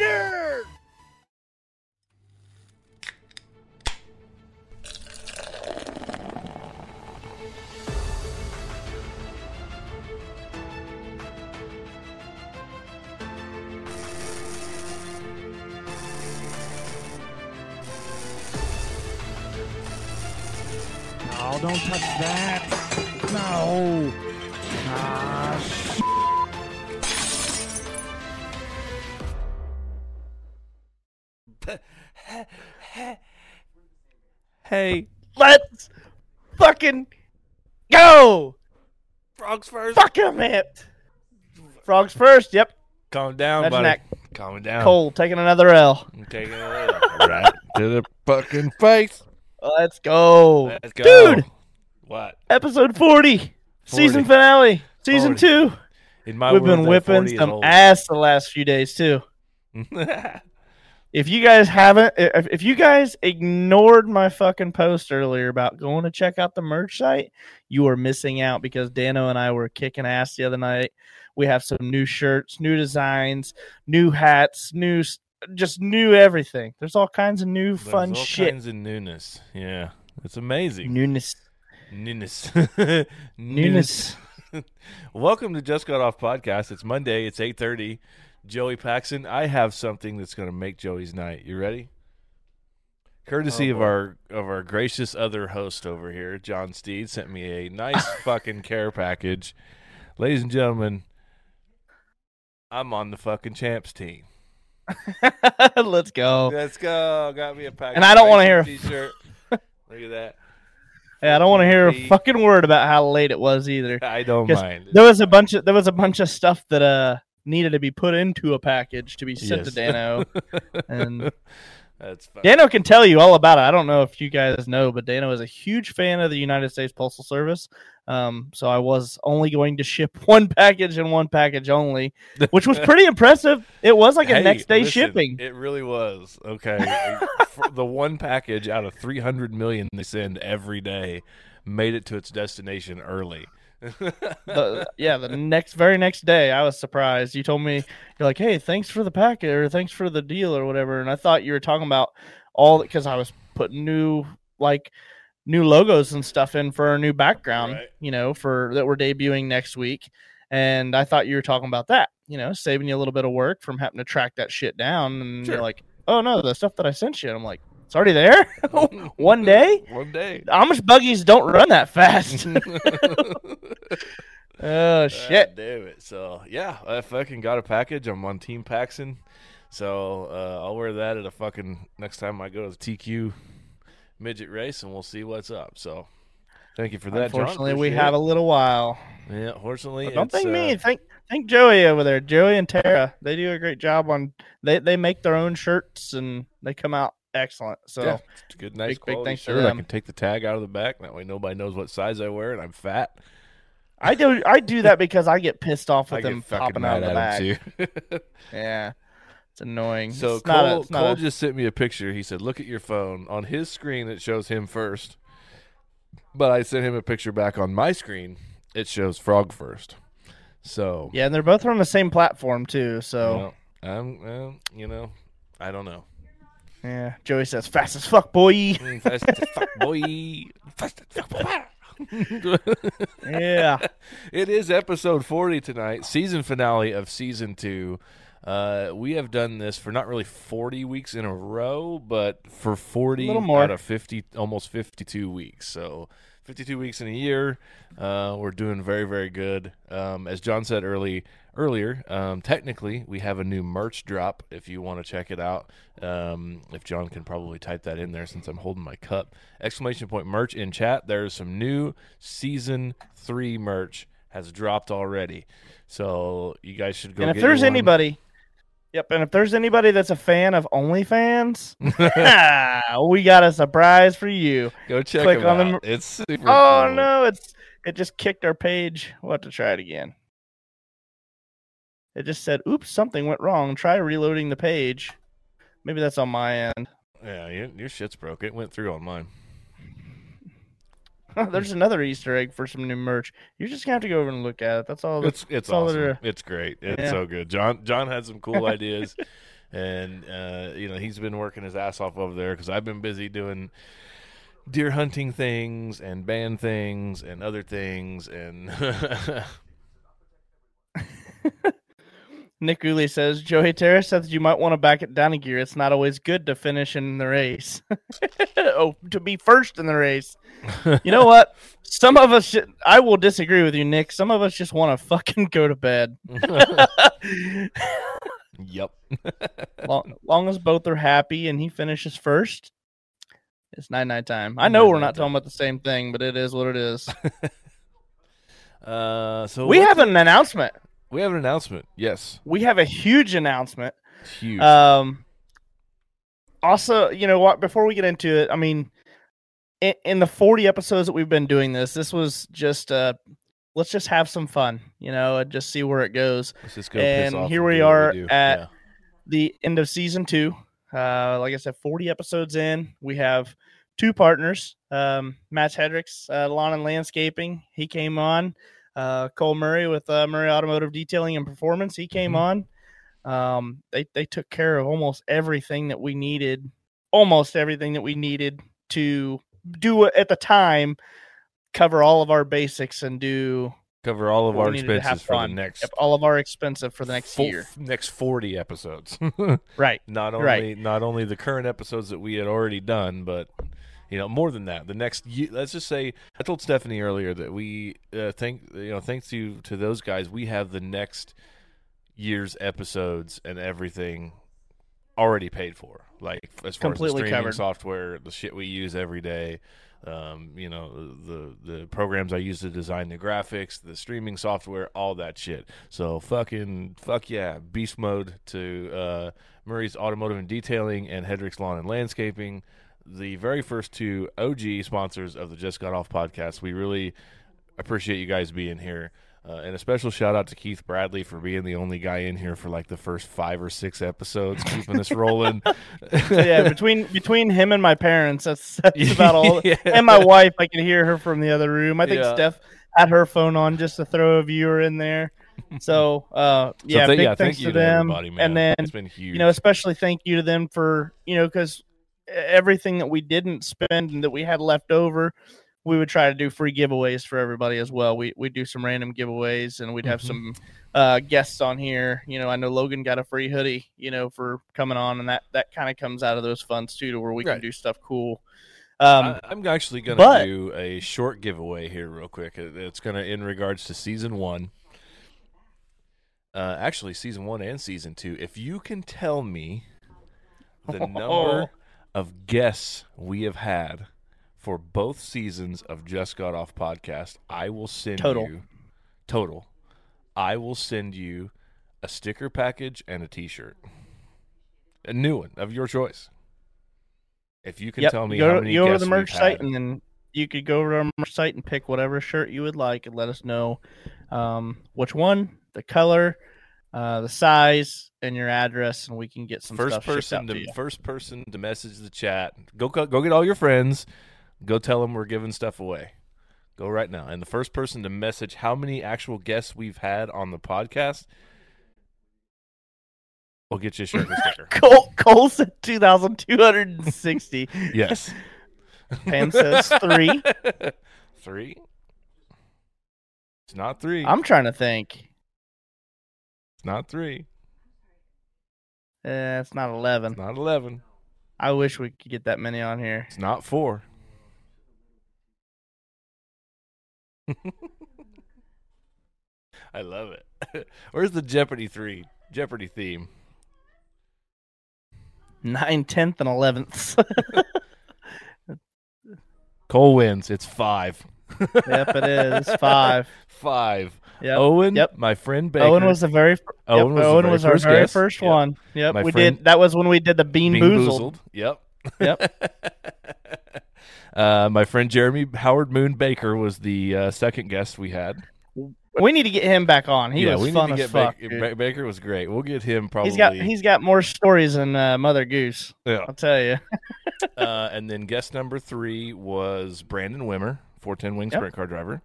How Hey, let's fucking go! Frogs first. Fuck him, it. Frogs first. Yep. Calm down, Imagine buddy. that. Calm down. Cole taking another L. I'm taking it right to the fucking face. Let's go. Let's go. Dude, What? episode 40. Season finale. Season 40. 2. In my We've world, been whipping some old. ass the last few days, too. If you guys haven't, if, if you guys ignored my fucking post earlier about going to check out the merch site, you are missing out because Dano and I were kicking ass the other night. We have some new shirts, new designs, new hats, new, just new everything. There's all kinds of new There's fun all shit. kinds of newness. Yeah, it's amazing. Newness. Newness. Newness. Welcome to Just Got Off Podcast. It's Monday. It's eight thirty. Joey Paxson. I have something that's going to make Joey's night. You ready? Courtesy Oh, of our of our gracious other host over here, John Steed, sent me a nice fucking care package. Ladies and gentlemen, I'm on the fucking champs team. Let's go. Let's go. Got me a package. And I don't wanna hear a- t-shirt. Look at that. Hey, I don't want to hear a fucking word about how late it was either. I don't mind. There was a bunch of there was a bunch of stuff that uh needed to be put into a package to be sent to Dano. and That's fine. Dano can tell you all about it. I don't know if you guys know, but Dano is a huge fan of the United States Postal Service. Um, so I was only going to ship one package and one package only, which was pretty impressive. It was like a Hey, next day listen, shipping. It really was. Okay. The one package out of 300 million they send every day made it to its destination early. The, yeah, the next very next day, I was surprised. You told me you're like, "Hey, thanks for the packet or thanks for the deal or whatever," and I thought you were talking about all because I was putting new like new logos and stuff in for our new background, Right. you know, for that we're debuting next week, and I thought you were talking about that, you know, saving you a little bit of work from having to track that shit down, and Sure. you're like, "Oh no, the stuff that I sent you," and I'm like, "It's already there." One day. One day. Amish buggies don't run that fast. oh shit. God damn it. So, yeah, I fucking got a package. I'm on Team Paxson. So, uh, I'll wear that at a fucking next time I go to the TQ midget race and we'll see what's up. So, thank you for that, John. Unfortunately, we Appreciate have a little while. Yeah, fortunately. But don't thank uh, me. Thank thank Joey over there. Joey and Tara. They do a great job on. They they make their own shirts and they come out excellent. So yeah, it's a good, nice big- big thanks shirt. I can take the tag out of the back. That way, nobody knows what size I wear, and I'm fat. I do I do that because I get pissed off with them popping out of the bag. Yeah, it's annoying. so it's not a- Cole, Cole a- just sent me a picture. He said, "Look at your phone. On his screen, it shows him first, but I sent him a picture back on my screen. It shows Frog first. So yeah, and they're both on the same platform too. So you know, I'm, well, you know, I don't know. Yeah, Joey says fast as fuck, boy. Mm, Fast as fuck, boy. Fast as fuck, boy. yeah, It is episode 40 tonight, season finale of season two. Uh, we have done this for not really 40 weeks in a row, but for 40 out of 50, almost 52 weeks. So 52 weeks in a year. Uh, we're doing very, very good. Um, as John said early earlier, um, technically we have a new merch drop. If you want to check it out, um, if John can probably type that in there since I'm holding my cup. Exclamation point merch in chat. There's some new season three merch has dropped already. So you guys should go. and if there's anybody, yep, and if there's anybody that's a fan of OnlyFans, we got a surprise for you. go check click on out. them- It's super Oh cool. no, it's it just kicked our page. We'll have to try it again. It just said, "Oops, something went wrong. Try reloading the page." Maybe that's on my end. Yeah, your, your shit's broke. It went through on mine. There's another Easter egg for some new merch. You're just gonna have to go over and look at it. That's all. It's it's all awesome. It's great. It's Yeah. so good. John John had some cool ideas. and uh, you know he's been working his ass off over there because I've been busy doing deer hunting things and band things and other things and Nick Uli says Joey Terra says you might want to back it down a gear. It's not always good to finish in the race. oh, to be first in the race. You know what? Some of us, should, I will disagree with you, Nick. Some of us just want to fucking go to bed. yep. long, long as both are happy and he finishes first, it's night night time. I know we're not talking about the same thing, but it is what it is. uh, so we have an announcement. We have an announcement. Yes. We have a huge announcement. Huge. Um, also, you know what? Before we get into it, I mean, in, in the 40 episodes that we've been doing this, this was just uh, let's just have some fun, you know, and just see where it goes. Let's just go and here and we are do. at Yeah. the end of season two. Uh, like I said, 40 episodes in. We have two partners. Um, Matt Hedricks, uh, Lawn and Landscaping. He came on. Uh, Cole Murray with uh, Murray Automotive Detailing and Performance. He came Mhm. on. Um, they they took care of almost everything that we needed. Almost everything that we needed to do at the time. Cover all of our basics and do cover all of our needed to have expenses for the fun. next Yep, all of our expensive for the next fo- year. next 40 episodes. Right. not only Right. not only the current episodes that we had already done, but you know more than that. The next, ye- let's just say, I told Stephanie earlier that we uh, thank you know thanks to to those guys, we have the next year's episodes and everything already paid for. Like as far as Completely the streaming covered. software, the shit we use every day. Um, you know the the programs I use to design the graphics, the streaming software, all that shit. So fucking fuck yeah, beast mode to uh, Murray's Automotive and Detailing and Hedrick's Lawn and Landscaping, the very first two OG sponsors of the Just Got Off podcast. We really appreciate you guys being here. Uh, and a special shout out to Keith Bradley for being the only guy in here for like the first five or six episodes, keeping us rolling. Yeah, between between him and my parents, that's, that's about all. Yeah. And my wife, I can hear her from the other room. I think Yeah. Steph had her phone on just to throw a viewer in there. So uh, So yeah, th- big yeah, thanks thank to to them. everybody, man. And then it's been huge. you know, especially thank you to them for you know because everything that we didn't spend and that we had left over, we would try to do free giveaways for everybody as well. We we do some random giveaways and we'd have Mhm. some uh, guests on here. You know, I know Logan got a free hoodie, you know, for coming on, and that that kind of comes out of those funds too, to where we Right. can do stuff cool. Um, I, I'm actually going to do a short giveaway here, real quick. It's going to in regards to season one. Uh, actually, season one and season two. If you can tell me the number of guests we have had for both seasons of Just Got Off podcast, I will send Total. you total. I will send you a sticker package and a T-shirt, a new one of your choice. If you can Yep, tell me go, how many you go to the merch site had. and then you could go over to our merch site and pick whatever shirt you would like and let us know um, which one, the color, uh, the size, and your address, and we can get some first stuff person to to, first person to message the chat. Go go get all your friends. Go tell them we're giving stuff away. Go right now. And the first person to message how many actual guests we've had on the podcast, we'll get you a shirt and sticker. Cole, Cole said 2,260. yes. Pam says three. three. It's not three. I'm trying to think. Not three. Eh, it's not 11. It's not eleven. I wish we could get that many on here. It's not four. I love it. Where's the Jeopardy three? Jeopardy theme. Nine, tenth, and 11th. Cole wins. It's five. yep, it is. Five. Five. Yep. Owen, Yep. my friend Baker. Owen was the very yep, Owen was, Owen was our first very guest. first Yep. one. Yep, My we friend- did. That was when we did the Bean, Bean Boozled. Boozled. Yep. Yep. uh, my friend Jeremy Howard Moon Baker was the uh, second guest we had. We need to get him back on. He yeah, was fun as fuck. Baker. Baker was great. We'll get him probably. He's got he's got more stories than uh, Mother Goose. yeah. I'll tell you. uh, and then guest number three was Brandon Wimmer, 410 Wing Yep. Sprint Car driver.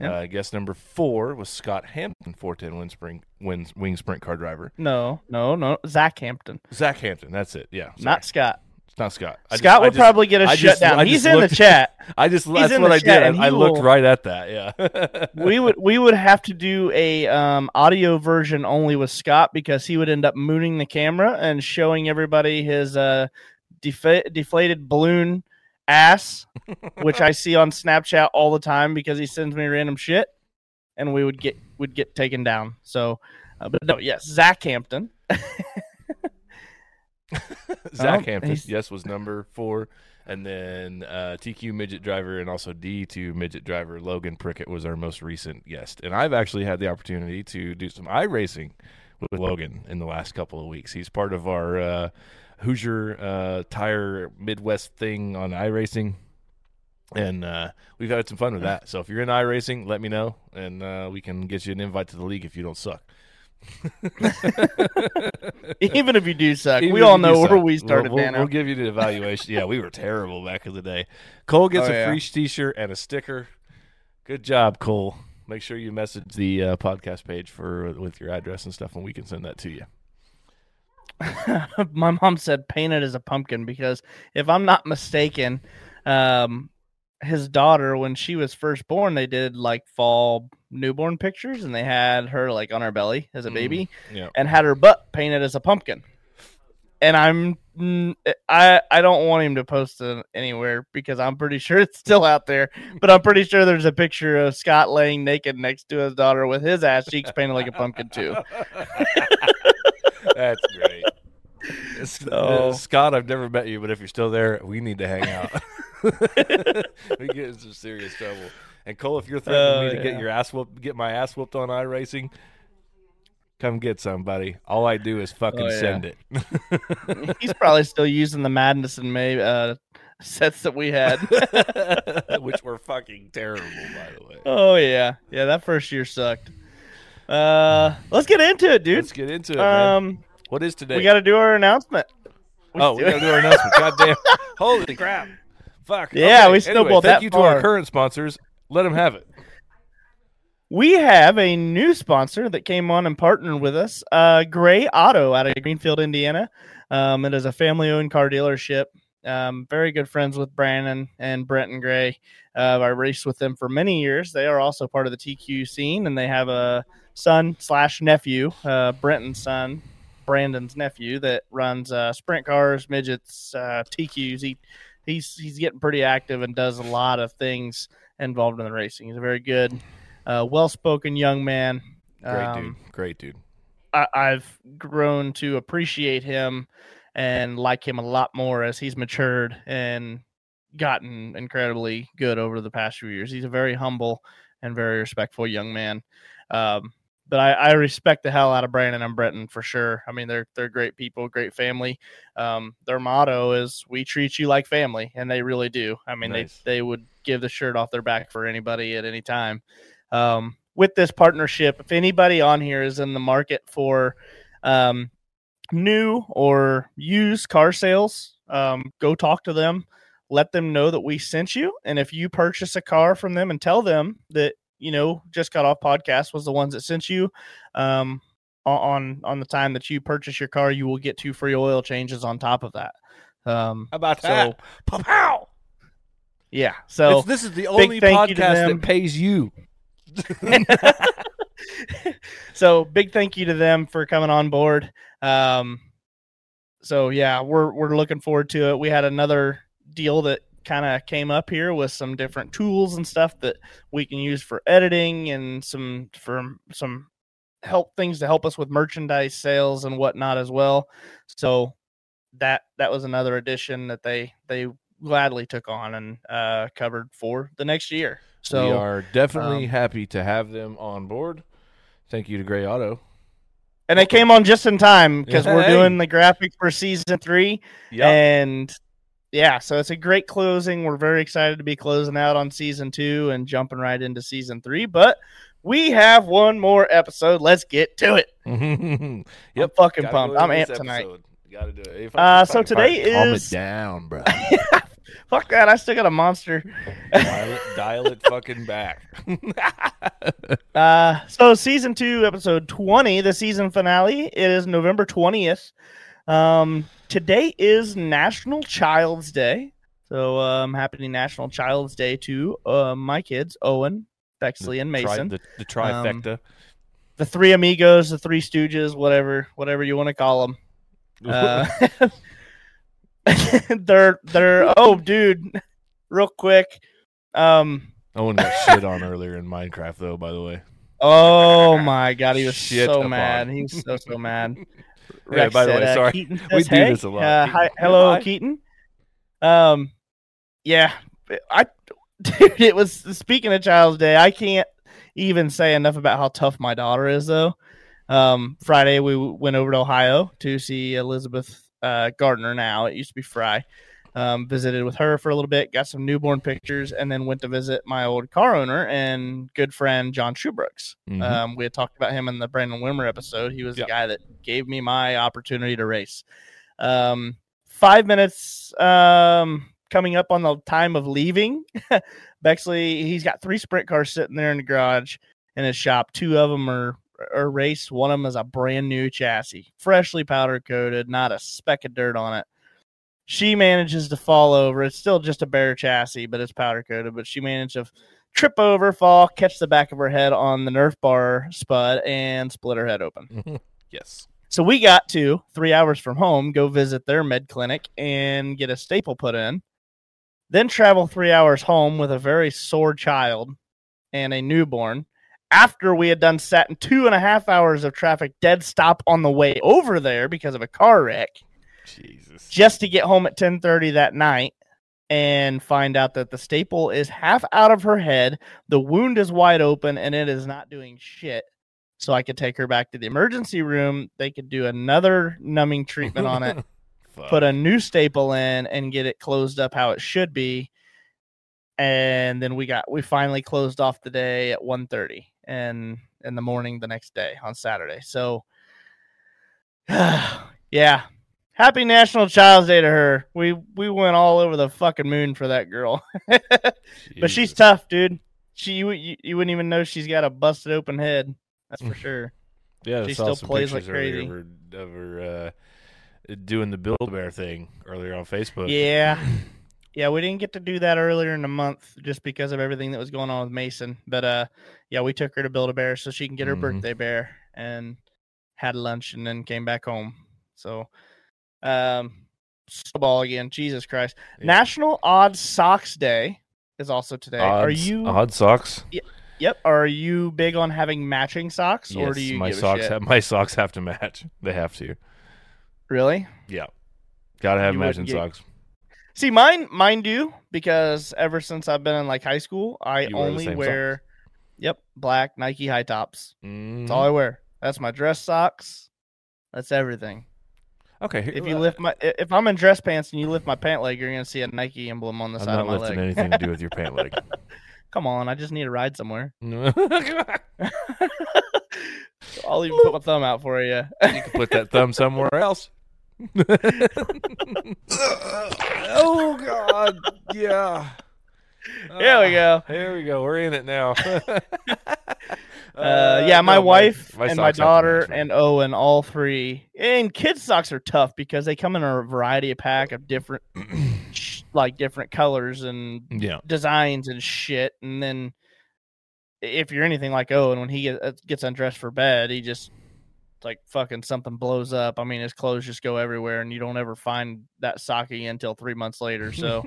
Yeah. Uh, guest number four was Scott Hampton, 410 wing sprint, wing, wing sprint car driver. No, no, no. Zach Hampton, Zach Hampton, that's it. Yeah, sorry. not Scott. It's not Scott. I Scott would just- probably get a I just- shutdown. I He's in looked- the chat. I just He's that's what I did. I, looked will- right at that. Yeah. we would we would have to do a um, audio version only with Scott because he would end up mooning the camera and showing everybody his uh, defa- deflated balloon ass, which I see on Snapchat all the time because he sends me random shit, and we would get would get taken down. So, uh, but no, yes, Zach Hampton. Zach Oh, Hampton, he's- yes, was number four. And then uh, TQ midget driver and also D2 midget driver Logan Prickett was our most recent guest. And I've actually had the opportunity to do some iRacing with Logan in the last couple of weeks. He's part of our uh, Hoosier uh, Tire Midwest thing on iRacing. And uh, we've had some fun with that. So if you're in iRacing, let me know, and uh, we can get you an invite to the league if you don't suck. Even if you do suck, Even we all know where suck. we started. We'll, we'll, we'll give you the evaluation. yeah, we were terrible back in the day. Cole gets Oh, a yeah. free T-shirt and a sticker. Good job, Cole. Make sure you message the uh, podcast page for with your address and stuff, and we can send that to you. my mom said painted as a pumpkin because if I'm not mistaken, um, his daughter when she was first born, they did like fall newborn pictures and they had her like on her belly as a Mm. baby Yeah. and had her butt painted as a pumpkin. And I'm mm, I I don't want him to post it anywhere because I'm pretty sure it's still out there. But I'm pretty sure there's a picture of Scott laying naked next to his daughter with his ass cheeks painted like a pumpkin too. That's great. So- uh, Scott, I've never met you, but if you're still there, we need to hang out. we get in some serious trouble. And Cole, if you're threatening Oh, me to get your ass whooped, get my ass whooped on iRacing, come get somebody. All I do is fucking Oh, yeah. send it. He's probably still using the Madness and May uh, sets that we had. Which were fucking terrible, by the way. oh yeah, yeah. That first year sucked. Uh, let's get into it, dude. Let's get into it, man. Um, What is today? we got to do our announcement. oh, we got to do our announcement. God damn. Holy crap. Fuck. Yeah, Okay, we anyway, snowballed Thank that you to our current sponsors. Let them have it. We have a new sponsor that came on and partnered with us, uh, Gray Auto out of Greenfield, Indiana. Um, it is a family-owned car dealership. Um, very good friends with Brandon and Brenton Gray. Uh, I raced with them for many years. They are also part of the TQ scene, and they have a son slash nephew, uh, Brenton's son, Brandon's nephew, that runs uh, sprint cars, midgets, uh, TQs. He he's he's getting pretty active and does a lot of things involved in the racing. He's a very good, uh, well-spoken young man. Great Um, dude. Great dude. I, I've grown to appreciate him and like him a lot more as he's matured and gotten incredibly good over the past few years. He's a very humble and very respectful young man. Um, but I, I respect the hell out of Brandon and Brenton for sure. I mean, they're they're great people, great family. Um, their motto is "We treat you like family," and they really do. I mean, Nice. they they would give the shirt off their back for anybody at any time. Um, with this partnership, if anybody on here is in the market for um, new or used car sales, um, go talk to them. Let them know that we sent you, and if you purchase a car from them, and tell them that you know just got off podcast was the ones that sent you. Um, on on the time that you purchase your car, you will get two free oil changes on top of that. Um, How about so that? Pow! yeah, so It's- this is the only thank you to podcast that pays you. so big thank you to them for coming on board. Um, so yeah, we're we're looking forward to it. We had another deal that kind of came up here with some different tools and stuff that we can use for editing and some for some help things to help us with merchandise sales and whatnot as well. So that that was another addition that they they gladly took on and uh, covered for the next year. So we are definitely um, happy to have them on board. Thank you to Gray Auto. And they came on just in time because we're Hey. doing the graphics for season three. Yeah. And yeah, so it's a great closing. We're very excited to be closing out on season two and jumping right into season three. But we have one more episode. Let's get to it. yep. I'm fucking pumped. I'm amped tonight. Gotta do it. Hey, Uh, fucking- so today calm is- it down, bro. Fuck that. I still got a monster. dial, it, dial it fucking back. Uh, so season two, episode twenty, the season finale. It is November twentieth. Um, today is National Child's Day. So um, happy National Child's Day to uh, my kids, Owen, Bexley, and Mason. the, the trifecta. the three amigos, the three stooges, whatever, whatever you want to call them. Uh, they're they're oh, dude, real quick. Um, Owen got shit on earlier in Minecraft, though. By the way. oh my god, he was Shit so upon. mad. He was so so mad. Rex by the said, way, uh, sorry. Keaton We do hey. this a lot. Uh, hi, hello. Keaton. Um, yeah, I, dude, it was speaking of Child's Day. I can't even say enough about how tough my daughter is, though. Um, Friday we went over to Ohio to see Elizabeth uh, Gardner. Now it used to be Fry. Um, visited with her for a little bit, got some newborn pictures, and then went to visit my old car owner and good friend John Shoebrooks. Mhm. Um, we had talked about him in the Brandon Wimmer episode. He was Yep. the guy that gave me my opportunity to race. Um, five minutes um, coming up on the time of leaving. Bexley, he's got three sprint cars sitting there in the garage in his shop. Two of them are are raced. One of them is a brand new chassis, freshly powder coated, not a speck of dirt on it. She manages to fall over. It's still just a bare chassis, but it's powder coated. But she managed to trip over, fall, catch the back of her head on the Nerf bar spud, and split her head open. yes. So we got to three hours from home go visit their med clinic and get a staple put in. Then travel three hours home with a very sore child and a newborn. After we had done sat in two and a half hours of traffic, dead stop on the way over there because of a car wreck, Jesus. just to get home at ten thirty that night and find out that the staple is half out of her head, the wound is wide open, and it is not doing shit. So I could take her back to the emergency room. They could do another numbing treatment on it, put a new staple in, and get it closed up how it should be. And then we got we finally closed off the day at 1.30 and in the morning the next day on Saturday. So yeah. Happy National Child's Day to her. We we went all over the fucking moon for that girl. but she's tough, dude. She you, you, you wouldn't even know she's got a busted open head. That's for sure. Yeah, she still plays like crazy. Of her, of her uh, doing the Build Bear thing earlier on Facebook. Yeah. Yeah, we didn't get to do that earlier in the month just because of everything that was going on with Mason. But uh yeah, we took her to Build a Bear so she can get her Mhm. birthday bear and had lunch and then came back home. So um snowball again, Jesus Christ. Yeah. National Odd Socks Day is also today. Are you odd socks? Yep. Are you big on having matching socks or do you my socks have my socks have to match. They have to. Really? Yeah, gotta have You matching get- socks. See, mine, mine do because ever since I've been in like high school, I You only same wear, yep, black Nike high tops. Mm. That's all I wear. That's my dress socks. That's everything. Okay, here- If you uh, lift my, i- if I'm in dress pants and you lift my pant leg, you're gonna see a Nike emblem on the I'm side not of my lifting anything to do with your pant leg. Come on, I just need a ride somewhere. I'll even put my thumb out for you. You can put that thumb somewhere else. oh God, yeah. Here we ah, go. Here we go. We're in it now. Uh, yeah, my no, wife my and my have to daughter and Owen, all three. And kids socks are tough because they come in a variety of pack of different, like different colors and yeah, designs and shit. And then if you're anything like Owen, when he uh, gets undressed for bed, he just like fucking something blows up. I mean, his clothes just go everywhere, and you don't ever find that sock again until three months later. So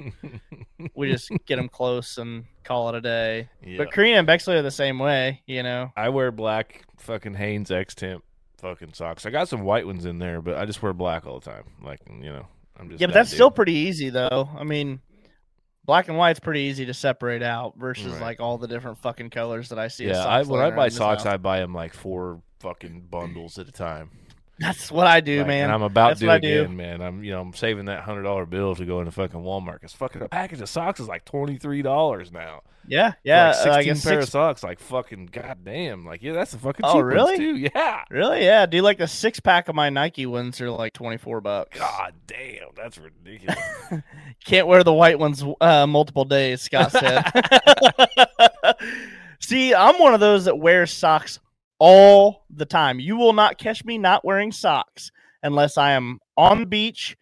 we just get him close and call it a day. yeah. But Karina and Bexley are the same way, you know. I wear black fucking Hanes X Temp fucking socks. I got some white ones in there, but I just wear black all the time. Like you know, I'm just Yeah, but that that's still pretty easy though. I mean, black and white's pretty easy to separate out versus Right. like all the different fucking colors that I see. yeah. I, when I buy socks, house. I buy them like four fucking bundles at a time. That's what I do, Like, man. And I'm about That's to do it do. again, man. I'm you know I'm saving that hundred dollar bill to go into fucking Walmart because fucking a package of socks is like twenty three dollars now. yeah, For, yeah. like uh, sixteen I pair six, of socks, like fucking goddamn, like yeah, that's the fucking Oh, really? too. Yeah, really, yeah. Do you like the six pack of my Nike ones are like twenty four bucks. god damn, that's ridiculous. Can't wear the white ones uh, multiple days. Scott said. See, I'm one of those that wears socks all the time. You will not catch me not wearing socks unless I am on the beach,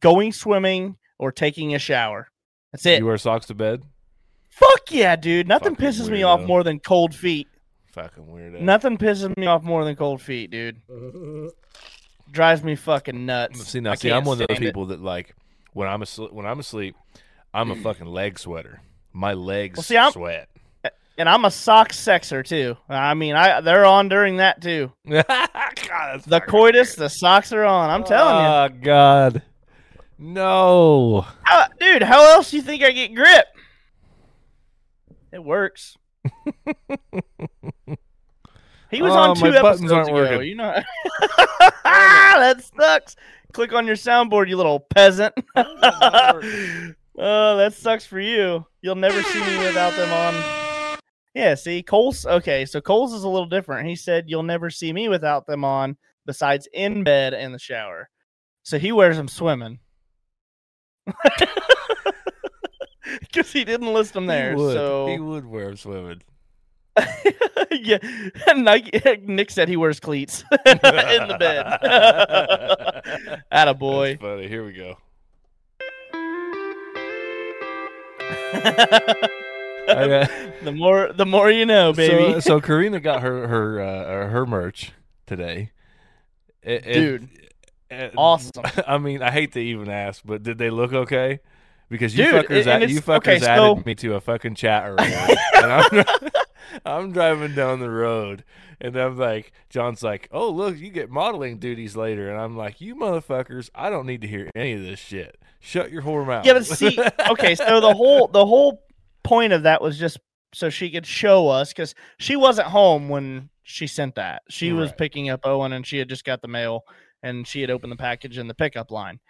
going swimming, or taking a shower. That's it. you wear socks to bed? Fuck yeah, dude. Nothing Fucking pisses me off more than cold feet. Fucking weirdo. Nothing pisses me off more than cold feet, dude. Drives me fucking nuts. See now, I see, I'm one of those stand it. people that like when I'm asleep. When I'm asleep, I'm a fucking leg sweater. My legs Well, see, I'm- sweat. And I'm a sock sexer too. I mean, I they're on during that too. God, The coitus, weird. the socks are on. I'm telling you, Oh God, no. How- dude. How else do you think I get grip? It works. He was Oh, on two episodes aren't ago. working. You know, that sucks. Click on your soundboard, you little peasant. oh, that sucks for you. You'll never see me without them on. Yeah, see, Cole's okay. So Cole's is a little different. He said you'll never see me without them on, besides in bed and the shower. So he wears them swimming. Because he didn't list them there. He would. So he would wear 'em swimming. yeah, Nike, Nick said he wears cleats in the bed. Atta boy. That's funny. Here we go. the more, the more you know, baby. So, so Karina got her her uh, her merch today. It- it- Dude, it- awesome. I mean, I hate to even ask, but did they look okay? Because you Dude, fuckers, and add- it's- you fuckers okay, added so- me to a fucking chat earlier, and I'm, I'm driving down the road, and I'm like, John's like, "Oh, look, you get modeling duties later," and I'm like, "You motherfuckers, I don't need to hear any of this shit. Shut your whore mouth." yeah, but see, okay, so the whole the whole point of that was just so she could show us because she wasn't home when she sent that. She was picking up Owen, and she had just got the mail, and she had opened the package in the pickup line.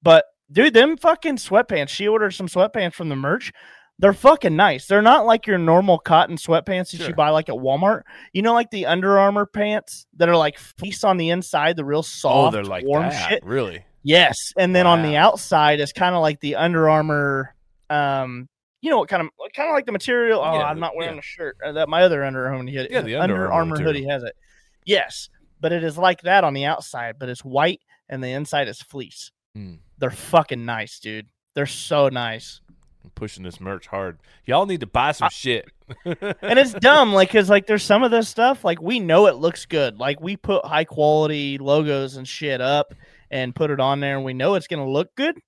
But dude, them fucking sweatpants. She ordered some sweatpants from the merch. They're fucking nice. They're not like your normal cotton sweatpants that Sure. you buy like at Walmart. You know, like the Under Armour pants that are like fleece on the inside, the real oh, soft, they're like warm that, shit. really? Yes, and then on the outside is kind of like the Under Armour. Um, you know what kind of kind of like the material? Oh, Yeah, I'm not wearing yeah. a shirt. Uh, that my other Under Armour hoodie. Yeah, the Under, Under Armour hoodie has it. Yes, but it is like that on the outside, but it's white and the inside is fleece. Hmm. They're fucking nice, dude. They're so nice. I'm pushing this merch hard. Y'all need to buy some shit. and it's dumb like because like there's some of this stuff like we know it looks good like we put high quality logos and shit up and put it on there and we know it's gonna look good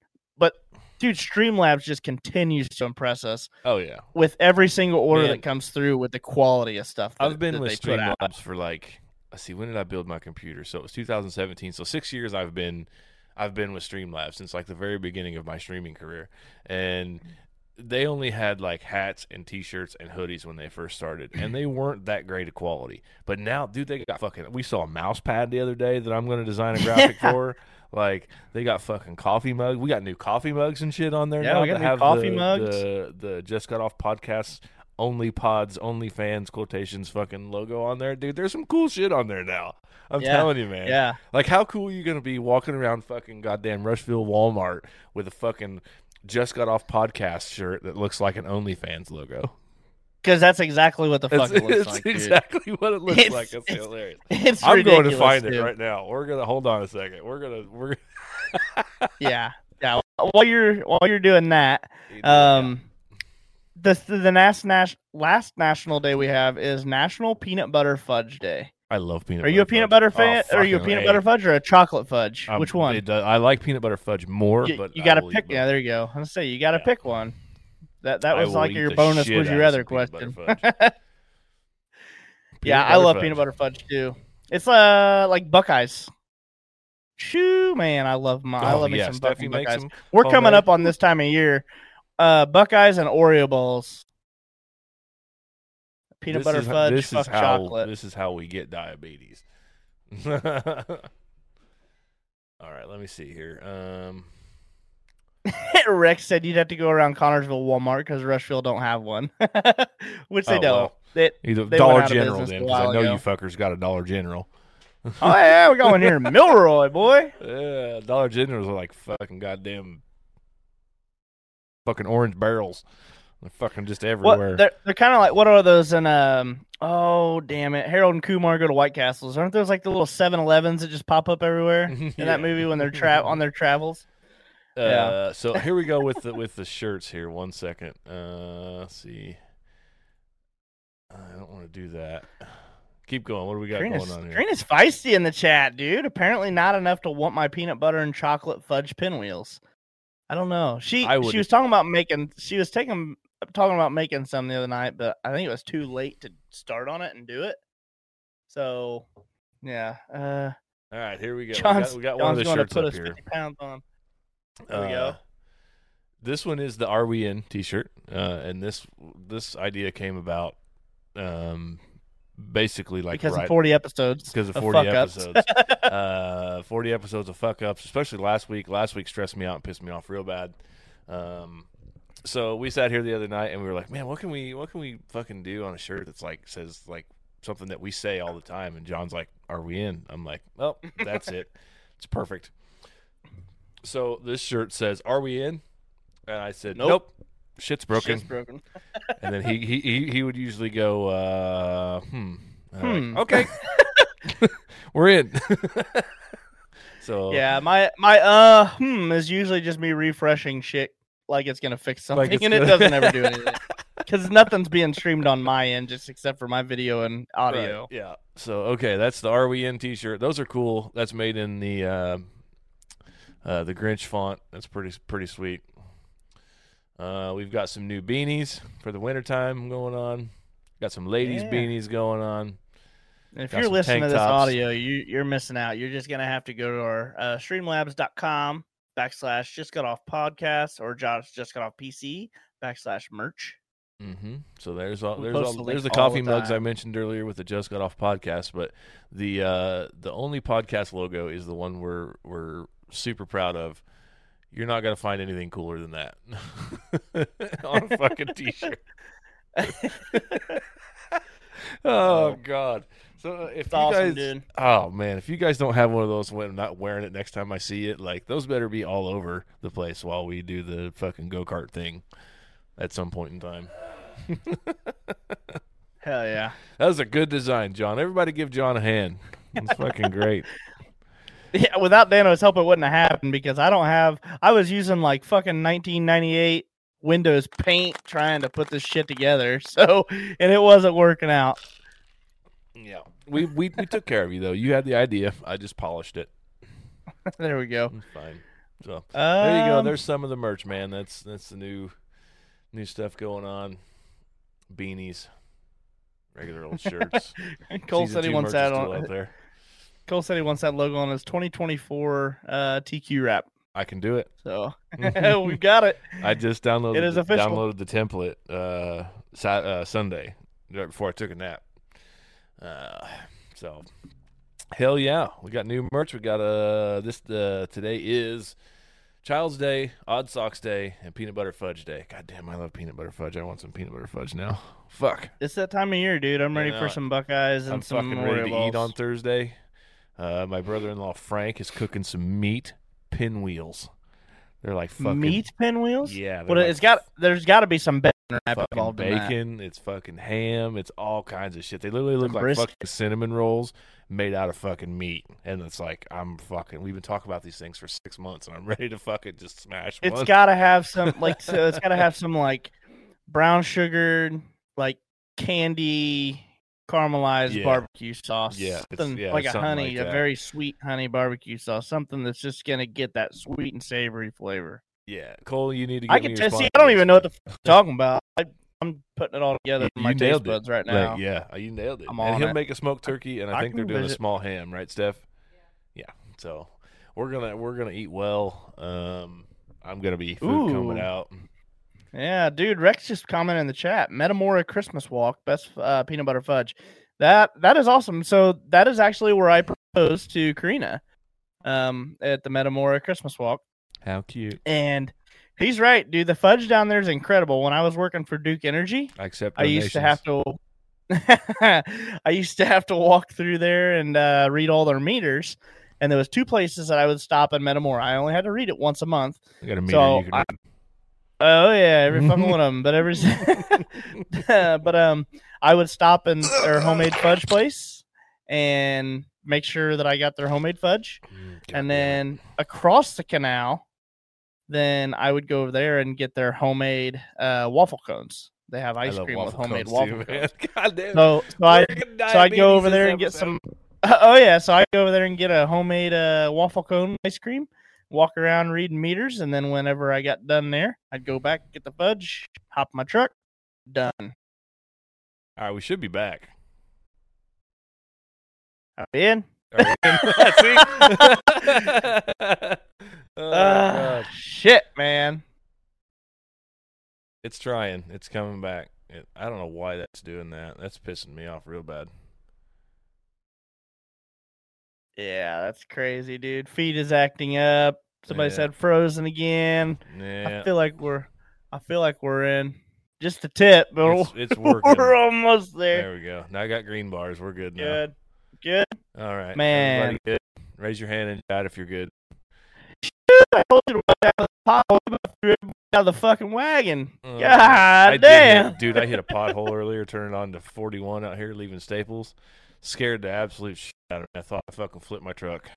dude streamlabs just continues to impress us oh yeah. with every single order Man. that comes through with the quality of stuff that, I've been that with they put. Streamlabs for like let's see, when did I build my computer? So it was 2017. So six years I've been I've been with Streamlabs since like the very beginning of my streaming career, and they only had like hats and t-shirts and hoodies when they first started and they weren't that great of quality but now dude they got fucking we saw a mouse pad the other day that i'm going to design a graphic for like they got fucking coffee mugs we got new coffee mugs and shit on there Yeah, now we got new coffee the, mugs. the the just got off podcast only pods only fans quotations fucking logo on there dude there's some cool shit on there now i'm Yeah, telling you man yeah like, how cool are you gonna be walking around fucking goddamn Rushville Walmart with a fucking just got off podcast shirt that looks like an OnlyFans logo? Because that's exactly what the fuck It's, it looks it's like dude. exactly what it looks It's- like. It's, it's- hilarious. it's I'm going to find it right now. We're gonna hold on a second. We're gonna we're yeah yeah while you're while you're doing that Um, the the last nas- last national day we have is National Peanut Butter Fudge Day. I love peanut. Are you a butter peanut fudge. butter Oh, fan? or are you a peanut A. butter fudge or a chocolate fudge? Um, Which one? it does- I like peanut butter fudge more, you but you got to pick. Yeah, there you go. I was say you got to Yeah. pick one. That that was like your bonus. shit Was your out of other question? yeah, I love fudge. peanut butter fudge too. It's uh like Buckeyes. Shoo, man, I love my. I Oh, love me some Buckeyes. them We're coming up on this time of year. Uh, Buckeyes and Oreo balls. Peanut This butter is, fudge, This fuck is how chocolate. this is how we get diabetes. All right, let me see here. Um, Rex said you'd have to go around Connersville Walmart because Rushville don't have one, which they Oh, don't. well. They- either They Dollar went out of General then, because I know ago. you fuckers got a Dollar General. oh yeah, we're going here, in Milroy, boy. Yeah, Dollar Generals are like fucking goddamn fucking orange barrels. They're fucking just everywhere. What they're they're kind of like what are those in um oh damn it Harold and Kumar go to White Castles aren't those like the little 7-Elevens that just pop up everywhere in that movie when they're tra- on their travels Uh, Yeah. so here we go with the with the shirts here. One second. Uh, let's see. I don't want to do that. Keep going. What do we got Karina's, going on here? Karina's feisty in the chat dude apparently not enough to want my peanut butter and chocolate fudge pinwheels I don't know she she was talking about making she was taking talking about making some the other night but I think it was too late to start on it and do it so yeah uh All right, here we go. John's, we got, we got one of the going to put up us here. 50 pounds on there we Uh, go This one is the Are We In T-shirt, uh, and this this idea came about um, basically like because right of 40 episodes because of of 40 fuck-ups. episodes. uh, 40 episodes of fuck ups, especially last week. Last week stressed me out and pissed me off real bad. Um, so we sat here the other night and we were like, man, what can we what can we fucking do on a shirt that's like says like something that we say all the time? And John's like, are we in? I'm like, oh, that's it. It's perfect. So this shirt says, "Are we in?" And I said, Nope. "Nope, shit's broken." Shit's broken. And then he he he, he would usually go, uh, "Hmm, Hmm. like, okay, we're in." so Yeah, my my uh hmm is usually just me refreshing shit like it's gonna fix something, Like and it doesn't ever do anything because nothing's being streamed on my end, just except for my video and audio. Right, Yeah. So okay, that's the Are We In T-shirt. Those are cool. That's made in the uh, uh, the Grinch font. That's pretty pretty sweet. Uh, we've got some new beanies for the wintertime going on. Got some ladies Yeah. beanies going on. And if Got you're listening to this tops. audio, you you're missing out. You're just gonna have to go to our uh, streamlabs.com backslash just got off podcast or Josh just got off PC backslash merch. Mm-hmm. So there's all there's all, the there's the coffee the mugs I mentioned earlier with the Just Got Off podcast, but the uh, the only podcast logo is the one we're we're super proud of. You're not gonna find anything cooler than that on a fucking t-shirt. oh God! So uh, if It's you awesome, guys, dude. oh man, if you guys don't have one of those when I'm not wearing it next time I see it, like those better be all over the place while we do the fucking go kart thing at some point in time. Hell yeah. That was a good design, John. Everybody give John a hand. It's fucking great. Yeah, without Dano's help, it wouldn't have happened because I don't have. I was using like fucking 1998 Windows Paint trying to put this shit together, so and it wasn't working out. Yeah. We, we we took care of you though. You had the idea. I just polished it. there we go. It's fine. So there you go. Um, There's some of the merch, man. That's that's the new new stuff going on. Beanies. Regular old shirts. Cole Season said he wants that on. out there. Cole said he wants that logo on his 2024 uh, TQ wrap. I can do it. So we've got it. I just downloaded It is the, official. downloaded the template uh, sat, uh Sunday right before I took a nap. Uh, so hell yeah, we got new merch. We got uh this uh, today is Child's Day, Odd Socks Day, and Peanut Butter Fudge Day. God damn, I love peanut butter fudge. I want some peanut butter fudge now. Fuck, It's that time of year, dude. I'm ready for some Buckeyes and I'm some fucking ready to eat on Thursday. Uh, my brother-in-law Frank is cooking some meat pinwheels. They're like fucking meat pinwheels. Yeah, but they're it's like got. There's got to be some bacon involved in that. It's fucking ham. It's all kinds of shit. They literally look Some like brisket. fucking cinnamon rolls made out of fucking meat. And it's like I'm fucking. We've been talking about these things for six months, and I'm ready to fucking just smash It's got to have some like. So it's got to have some like brown sugar, like candy caramelized Yeah. barbecue sauce. Yeah, something yeah, like a something honey, like a very sweet honey barbecue sauce. Something that's just gonna get that sweet and savory flavor. yeah, Cole, you need to. Get I can just see. I don't even know what the f- you're talking about. I, I'm putting it all together You- in my taste nailed it. buds right Like, now. yeah, you nailed it. I'm and he'll it. make a smoked turkey, and I, I think they're doing a small ham, right, Steph? Yeah. So we're gonna we're gonna eat well. Um, I'm gonna be food coming out. Yeah, dude. Rex just commented in the chat. Metamora Christmas Walk, best uh, peanut butter fudge. That that is awesome. So that is actually where I proposed to Karina. um, at the Metamora Christmas Walk. How cute. And he's right, dude. The fudge down there is incredible. When I was working for Duke Energy, I accept. I used to have to. I used to have to walk through there and uh, read all their meters. And there was two places that I would stop in Metamora. I only had to read it once a month. I got a meter So, you can I- read. Oh yeah, every fucking one of them. But every, but um, I would stop in their homemade fudge place and make sure that I got their homemade fudge. Mm, and then across the canal, then I would go over there and get their homemade uh, waffle cones. They have ice cream with homemade waffle too, cones. God damn. So, so I so I'd go over there and get episode. some. Oh yeah, so I go over there and get a homemade uh, waffle cone ice cream. Walk around reading meters, and then whenever I got done there, I'd go back get the fudge, hop my truck, done. All right, we should be back. I'm in. In? Oh, ah, God. shit, man. It's trying. It's coming back. It, I don't know why that's doing that. That's pissing me off real bad. Yeah, that's crazy, dude. Feed is acting up. Somebody Yeah. said frozen again. Yeah, I feel like we're. I feel like we're in. Just a tip, but it's, it's working. we're almost there. There we go. Now I got green bars. We're good now. Good, good. All right, Man. Good? Raise your hand and chat if you're good. I told you to watch out for the pothole. You about threw everybody out of the fucking wagon. Uh, God I damn. hit- dude, I hit a pothole earlier, turning on to 41 out here, leaving Staples. Scared the absolute shit out of me. I thought I fucking flipped my truck.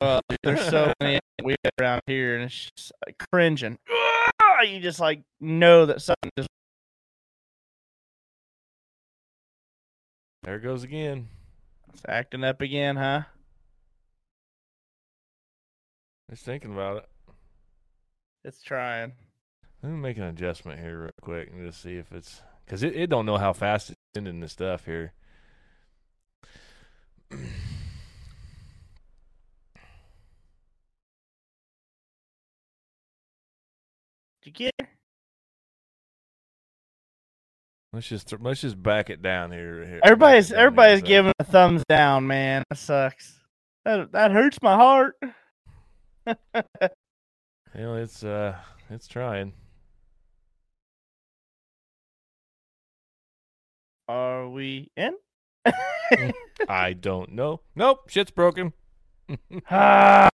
Well, there's so many we around here, and it's just like cringing. Ah, You just like know that something just There it goes again. is acting up again, huh? It's thinking about it. It's trying. Let me make an adjustment here real quick and just see if it's because it, it don't know how fast it's sending the stuff here. Did you get her? Let's just th- let's just back it down here. here Everybody's down everybody's here, so- giving a thumbs down, man. That sucks. That that hurts my heart. You know, it's uh, it's trying. Are we in? I don't know. Nope, shit's broken. ah,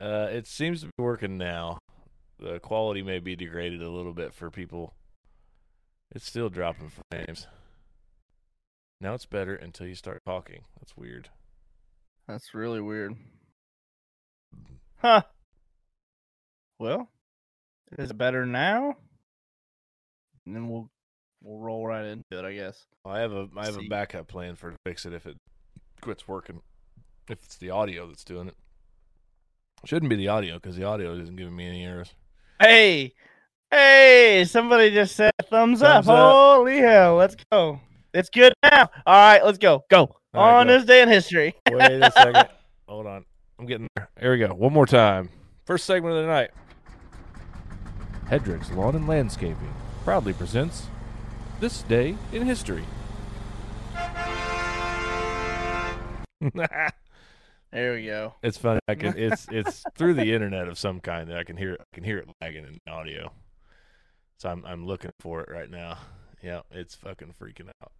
Uh, it seems to be working now. The quality may be degraded a little bit for people. It's still dropping frames. Now it's better until you start talking. That's weird. that's really weird. Huh. Well, is it better now? And then we'll we'll roll right into it, I guess. I have a I have a backup plan for to fix it if it quits working. If it's the audio that's doing it, shouldn't be the audio because the audio isn't giving me any errors. Hey, hey! Somebody just said thumbs, Thumbs up. up. Holy hell! Let's go. It's good now. All right, let's go. Go right, on go. this day in history. Wait a second. Hold on. I'm getting there. Here we go. One more time. First segment of the night. Hedrick's Lawn and Landscaping proudly presents This Day in History. There we go. it's funny. I can it's it's through the internet of some kind that I can hear I can hear it lagging in audio. So I'm I'm looking for it right now. Yeah, it's fucking freaking out.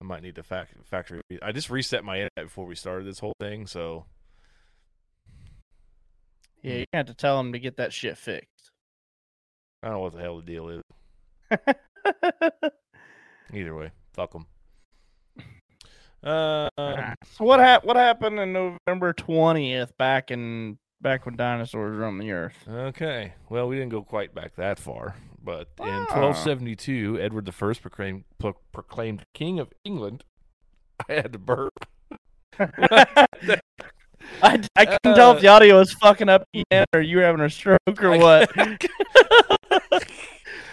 I might need to fact, factory. I just reset my internet before we started this whole thing, so Yeah, you have to tell them to get that shit fixed. I don't know what the hell the deal is. Either way, fuck them. Uh, so what hap- What happened in November twentieth, back in back when dinosaurs roamed the earth? okay. Well, we didn't go quite back that far, but in Ah. 1272, Edward I proclaimed pro- proclaimed King of England. I had to burp. I, I couldn't tell if the audio was fucking up again or you were having a stroke or I- what.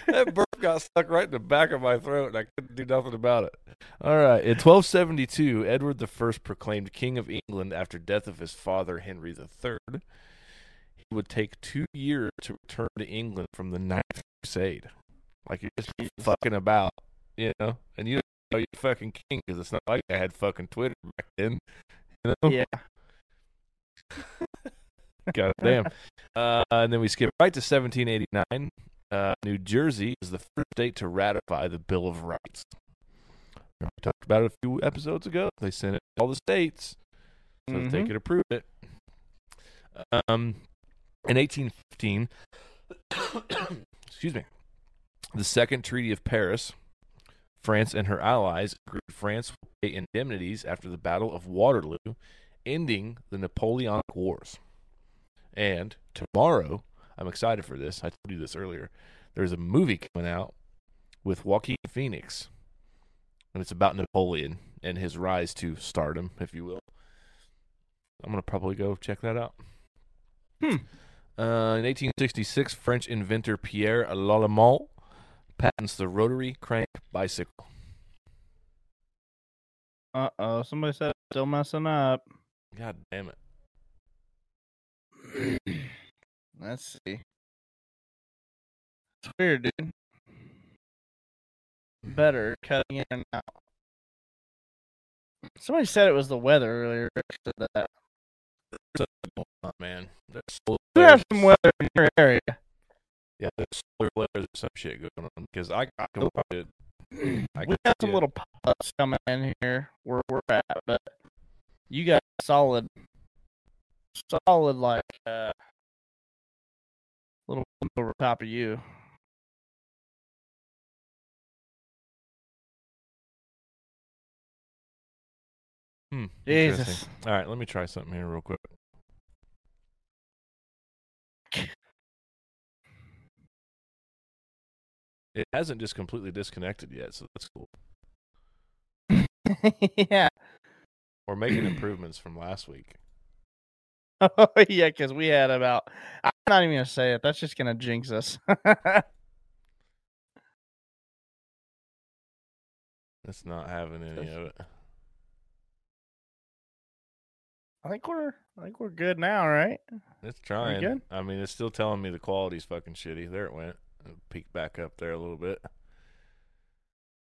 that burp got stuck right in the back of my throat, and I couldn't do nothing about it. All right. In 1272, Edward I proclaimed King of England after death of his father, Henry III. He would take two years to return to England from the Ninth Crusade. Like you're just fucking about, you know? And you don't know you're fucking king because it's not like I had fucking Twitter back then. You know? yeah. God damn. Uh, and then we skip right to 1789. Uh, New Jersey is the first state to ratify the Bill of Rights. We talked about it a few episodes ago. They sent it to all the states so that they could approve it. Um, in 1815, excuse me, the Second Treaty of Paris, France and her allies agreed France would pay indemnities after the Battle of Waterloo, ending the Napoleonic Wars. And tomorrow, I'm excited for this. I told you this earlier. There's a movie coming out with Joaquin Phoenix, and it's about Napoleon and his rise to stardom, if you will. I'm gonna probably go check that out. Hmm. Uh, in 1866, French inventor Pierre Lallemand patents the rotary crank bicycle. Uh oh, somebody said still messing up. God damn it! Let's see. It's weird, dude. Better cutting in and out. Somebody said it was the weather earlier. Said that. Oh, man, there's solar You have some weather in your area. Yeah, there's solar flares or some shit going on because I, I can watch it. I we got some it. little pop-ups coming in here where we're at, but you got solid, solid like uh, little over top of you. Hmm, Jesus. All right, let me try something here real quick. It hasn't just completely disconnected yet, so that's cool. yeah. We're making improvements from last week. Oh yeah, because we had about. I'm not even gonna say it. That's just gonna jinx us. It's not having any of it. I think we're. I think we're good now, right? It's trying. good? I mean, it's still telling me the quality's fucking shitty. There it went. It peeked back up there a little bit.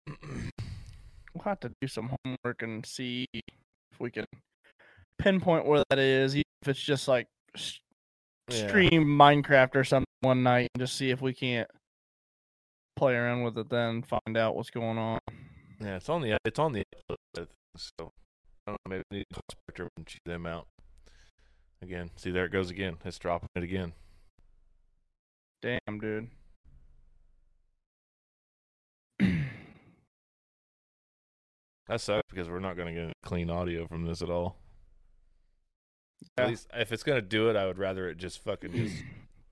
We'll have to do some homework and see if we can pinpoint where that is, even if it's just like s- Yeah. stream Minecraft or something one night and just see if we can't play around with it. Then find out what's going on. Yeah, it's on the it's on the so I don't know, maybe need to Spectrum and cheat them out. Again, see there it goes again. It's dropping it again. Damn, dude. That sucks because we're not going to get clean audio from this at all. Yeah. At least if it's going to do it, I would rather it just fucking just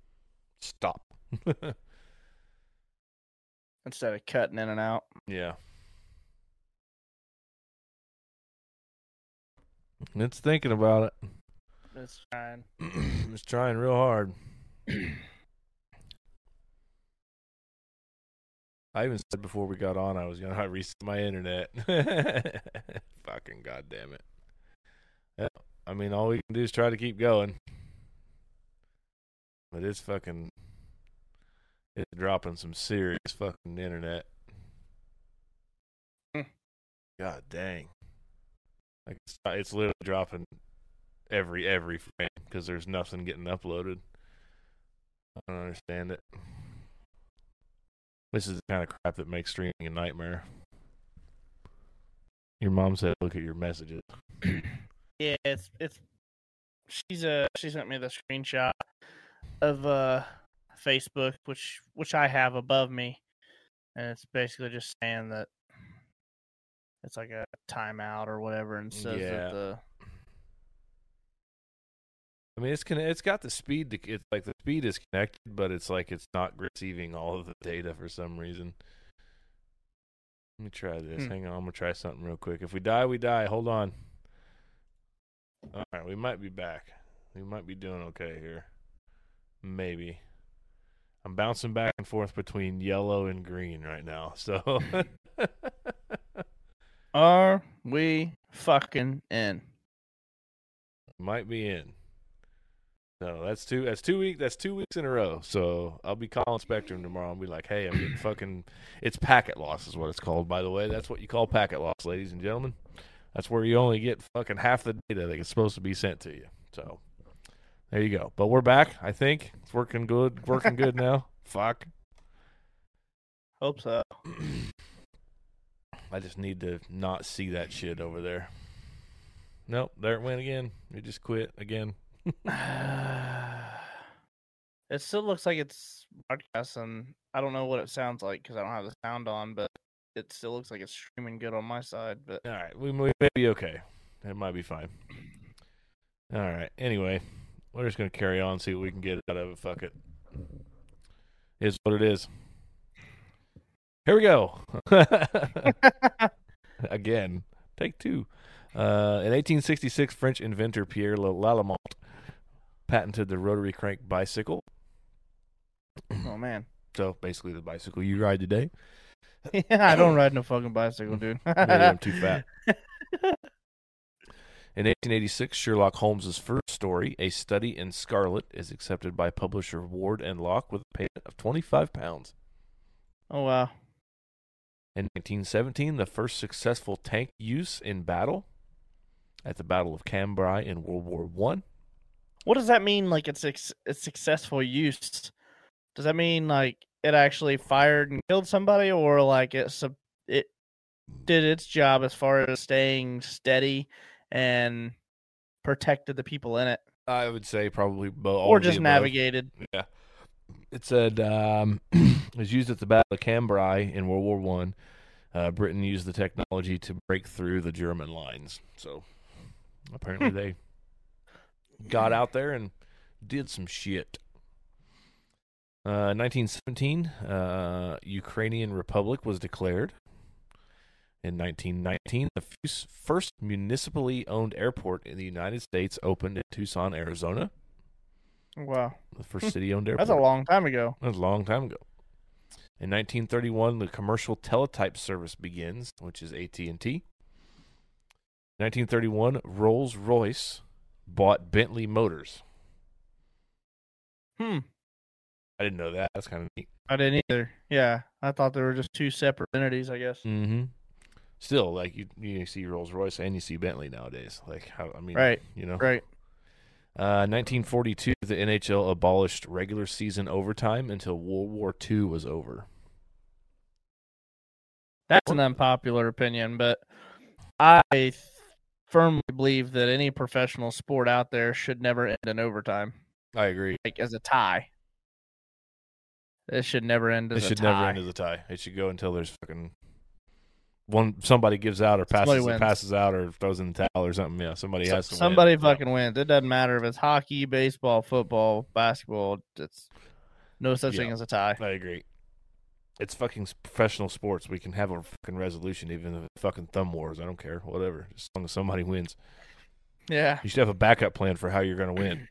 stop. Instead of cutting in and out. yeah. It's thinking about it. It's fine. it's trying real hard. I even said before we got on I was gonna reset my internet. Fucking goddamn it. Yeah, I mean all we can do is try to keep going. But it's fucking it's dropping some serious fucking internet. Hmm. God dang. Like it's, it's literally dropping every every frame because there's nothing getting uploaded. I don't understand it. This is the kind of crap that makes streaming a nightmare. Your mom said, "Look at your messages." Yeah, it's it's. She's uh she sent me the screenshot of uh Facebook, which which I have above me, and it's basically just saying that it's like a timeout or whatever, and says Yeah. that the I mean, it's con- it's got the speed. To, it's like the speed is connected, but it's like it's not receiving all of the data for some reason. Let me try this. Hmm. Hang on, I'm gonna try something real quick. If we die, we die. Hold on. All right, we might be back. We might be doing okay here. Maybe. I'm bouncing back and forth between yellow and green right now. So are we fucking in? might be in. No, that's two. That's two week. That's two weeks in a row. So I'll be calling Spectrum tomorrow and be like, "Hey, I'm getting fucking. It's packet loss, is what it's called, by the way. That's what you call packet loss, ladies and gentlemen. That's where you only get fucking half the data that is supposed to be sent to you. So There you go. But we're back. I think it's working good. Working good now. Fuck. Hope so. I just need to not see that shit over there. Nope, there it went again. It just quit again. it still looks like it's broadcasting. I don't know what it sounds like because I don't have the sound on, but it still looks like it's streaming good on my side. But All right, we, we may be okay. It might be fine. All right. Anyway, we're just gonna carry on, see what we can get out of it. Fuck it. Is what it is. Here we go. Again, take two. Uh, in 1866, French inventor Pierre Lallemand patented the rotary crank bicycle. oh man, So basically, the bicycle you ride today. Yeah, I don't ride no fucking bicycle, dude. Maybe I'm too fat. In 1886, Sherlock Holmes's first story, A Study in Scarlet, is accepted by publisher Ward and Locke with a payment of 25 pounds. oh wow, In 1917, the first successful tank use in battle at the Battle of Cambrai in World War One. what does that mean? Like it's it's successful use? Does that mean like it actually fired and killed somebody, or like it sub- it did its job as far as staying steady and protected the people in it, I would say probably both. or just navigated? Yeah. It said um, it was used at the Battle of Cambrai in World War One. Uh, Britain used the technology to break through the German lines. So apparently they got out there and did some shit. Uh, 1917, uh, Ukrainian Republic was declared. In 1919, the first municipally owned airport in the United States opened in Tucson, Arizona. Wow, The first city-owned airport. that's a long time ago. That's a long time ago. In 1931, the commercial teletype service begins, which is AT&T. 1931, Rolls-Royce bought Bentley Motors. Hmm. I didn't know that. That's kind of neat. I didn't either. Yeah, I thought they were just two separate entities. I guess. Mm-hmm. Still, like you, you see Rolls-Royce and you see Bentley nowadays. Like how I mean, Right. You know, Right. Uh, 1942, the NHL abolished regular season overtime until World War II was over. That's an unpopular opinion, but I th- firmly believe that any professional sport out there should never end in overtime, I agree. like as a tie. It should never end It as a tie. It should tie. never end as a tie. It should go until there's fucking one somebody gives out or passes passes out or throws in the towel or something. Yeah, somebody So- has to. win. somebody Yeah. fucking wins. It doesn't matter if it's hockey, baseball, football, basketball. It's no such thing as a tie. I agree. It's fucking professional sports. We can have a fucking resolution, even if it's fucking thumb wars. I don't care. Whatever. As long as somebody wins. Yeah. You should have a backup plan for how you're going to win.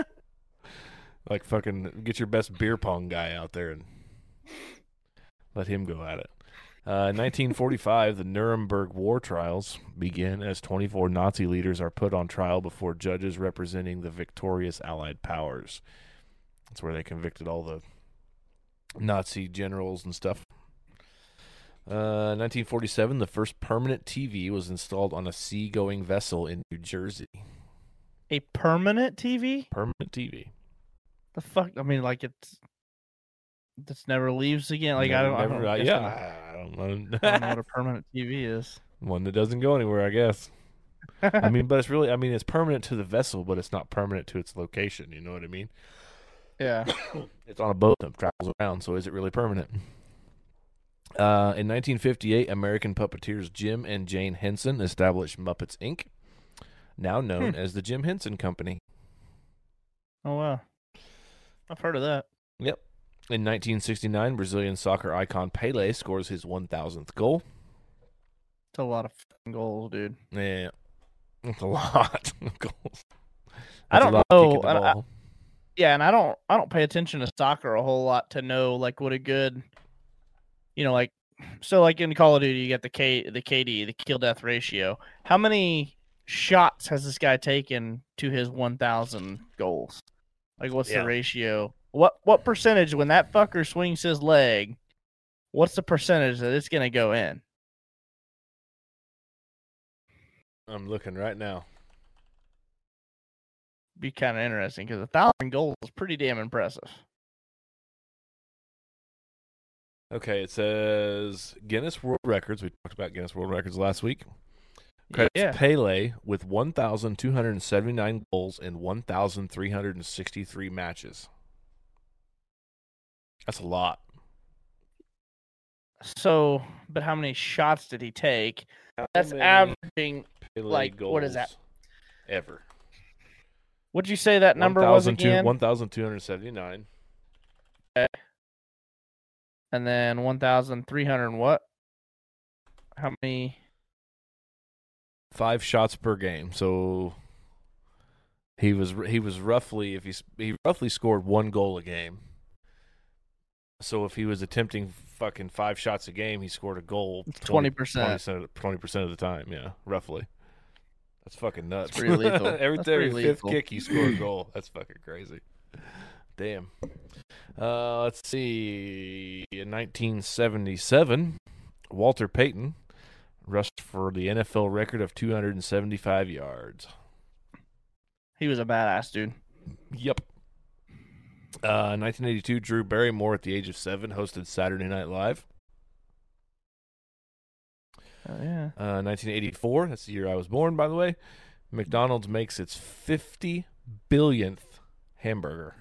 like fucking get your best beer pong guy out there and let him go at it. Uh, 1945, the Nuremberg war trials begin as 24 Nazi leaders are put on trial before judges representing the victorious Allied powers. That's where they convicted all the Nazi generals and stuff. Uh, 1947, the first permanent TV was installed on a seagoing vessel in New Jersey. a permanent TV? Permanent TV. The fuck? I mean, like it's this never leaves again. Like I don't. I don't yeah, I'm- I don't know. I don't know what a permanent TV is. One that doesn't go anywhere, I guess. I mean, but it's really, I mean, it's permanent to the vessel, but it's not permanent to its location. You know what I mean? yeah. It's on a boat that travels around, so is it really permanent? Uh, in 1958, American puppeteers Jim and Jane Henson established Muppets Inc., now known as the Jim Henson Company. Oh wow. I've heard of that. Yep. In 1969, Brazilian soccer icon Pele scores his 1,000th goal. It's a lot of goals, dude. Yeah, that's a lot of goals. I That's a don't know, and I- Yeah, and I don't I don't pay attention to soccer a whole lot to know like what a good you know, like so like in Call of Duty you get the K the KD, the kill death ratio. How many shots has this guy taken to his one thousand goals? Like what's Yeah. the ratio? What what percentage when that fucker swings his leg, what's the percentage that it's gonna go in? I'm looking right now. be kind of interesting because a thousand goals is pretty damn impressive. Okay, it says Guinness World Records. We talked about Guinness World Records last week. Credits Yeah. Pele with 1,279 goals in 1,363 matches. That's a lot. So, but how many shots did he take? That's many averaging. Pele like, what is that? Ever. What'd you say that number was again? 1,279. And then one thousand three hundred what? How many? Five shots per game. So he was he was roughly if he he roughly scored one goal a game. So if he was attempting fucking five shots a game, he scored a goal. 20%. Twenty percent of the time, yeah, roughly. That's fucking nuts. pretty lethal. every That's every pretty fifth lethal. kick, you score a goal. That's fucking crazy. Damn. Uh, let's see. In 1977, Walter Payton rushed for the NFL record of 275 yards. He was a badass dude. Yep. Uh, 1982, Drew Barrymore at the age of seven hosted Saturday Night Live. Oh, yeah. Uh, 1984, that's the year I was born, by the way. McDonald's makes its 50 billionth hamburger.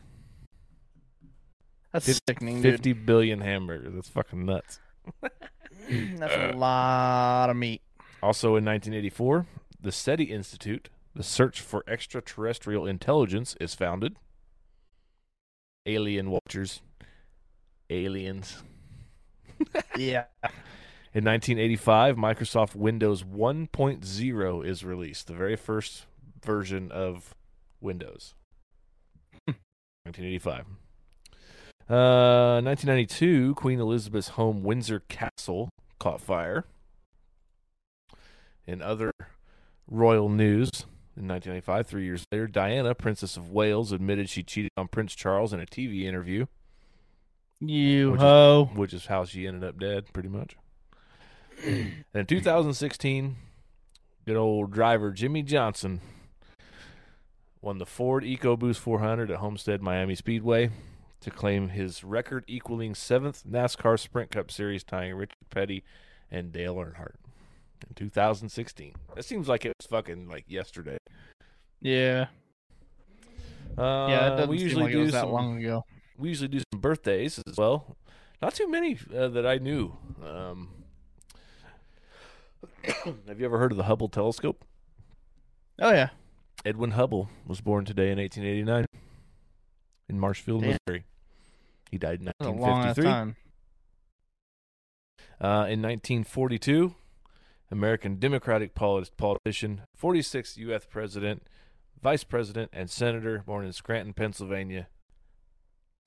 That's Fif- sickening, dude. 50 billion hamburgers. That's fucking nuts. Mm-hmm. That's a uh, lot of meat. Also in 1984, the SETI Institute, the Search for Extraterrestrial Intelligence, is founded. Alien watchers. Aliens. Yeah. In 1985, Microsoft Windows 1.0 is released, the very first version of Windows. Hmm. 1985. Uh, 1992, Queen Elizabeth's home Windsor Castle caught fire. In other royal news, in 1995, three years later, Diana, Princess of Wales, admitted she cheated on Prince Charles in a TV interview, You Which is- ho. which is how she ended up dead, pretty much. And in 2016, good old driver Jimmie Johnson won the Ford EcoBoost 400 at Homestead Miami Speedway to claim his record equaling seventh NASCAR Sprint Cup Series, tying Richard Petty and Dale Earnhardt in 2016. That seems like it was fucking like yesterday. Yeah. Uh, Yeah. We usually like do some, long ago. we usually do some birthdays as well. Not too many uh, that I knew. Um, have you ever heard of the Hubble telescope? Oh yeah. Edwin Hubble was born today in 1889 in Marshfield, Damn. Missouri. He died in That's a long 1953. time. Uh, in 1942, American Democratic politician, 46th U.S. president, vice president, and senator, born in Scranton, Pennsylvania,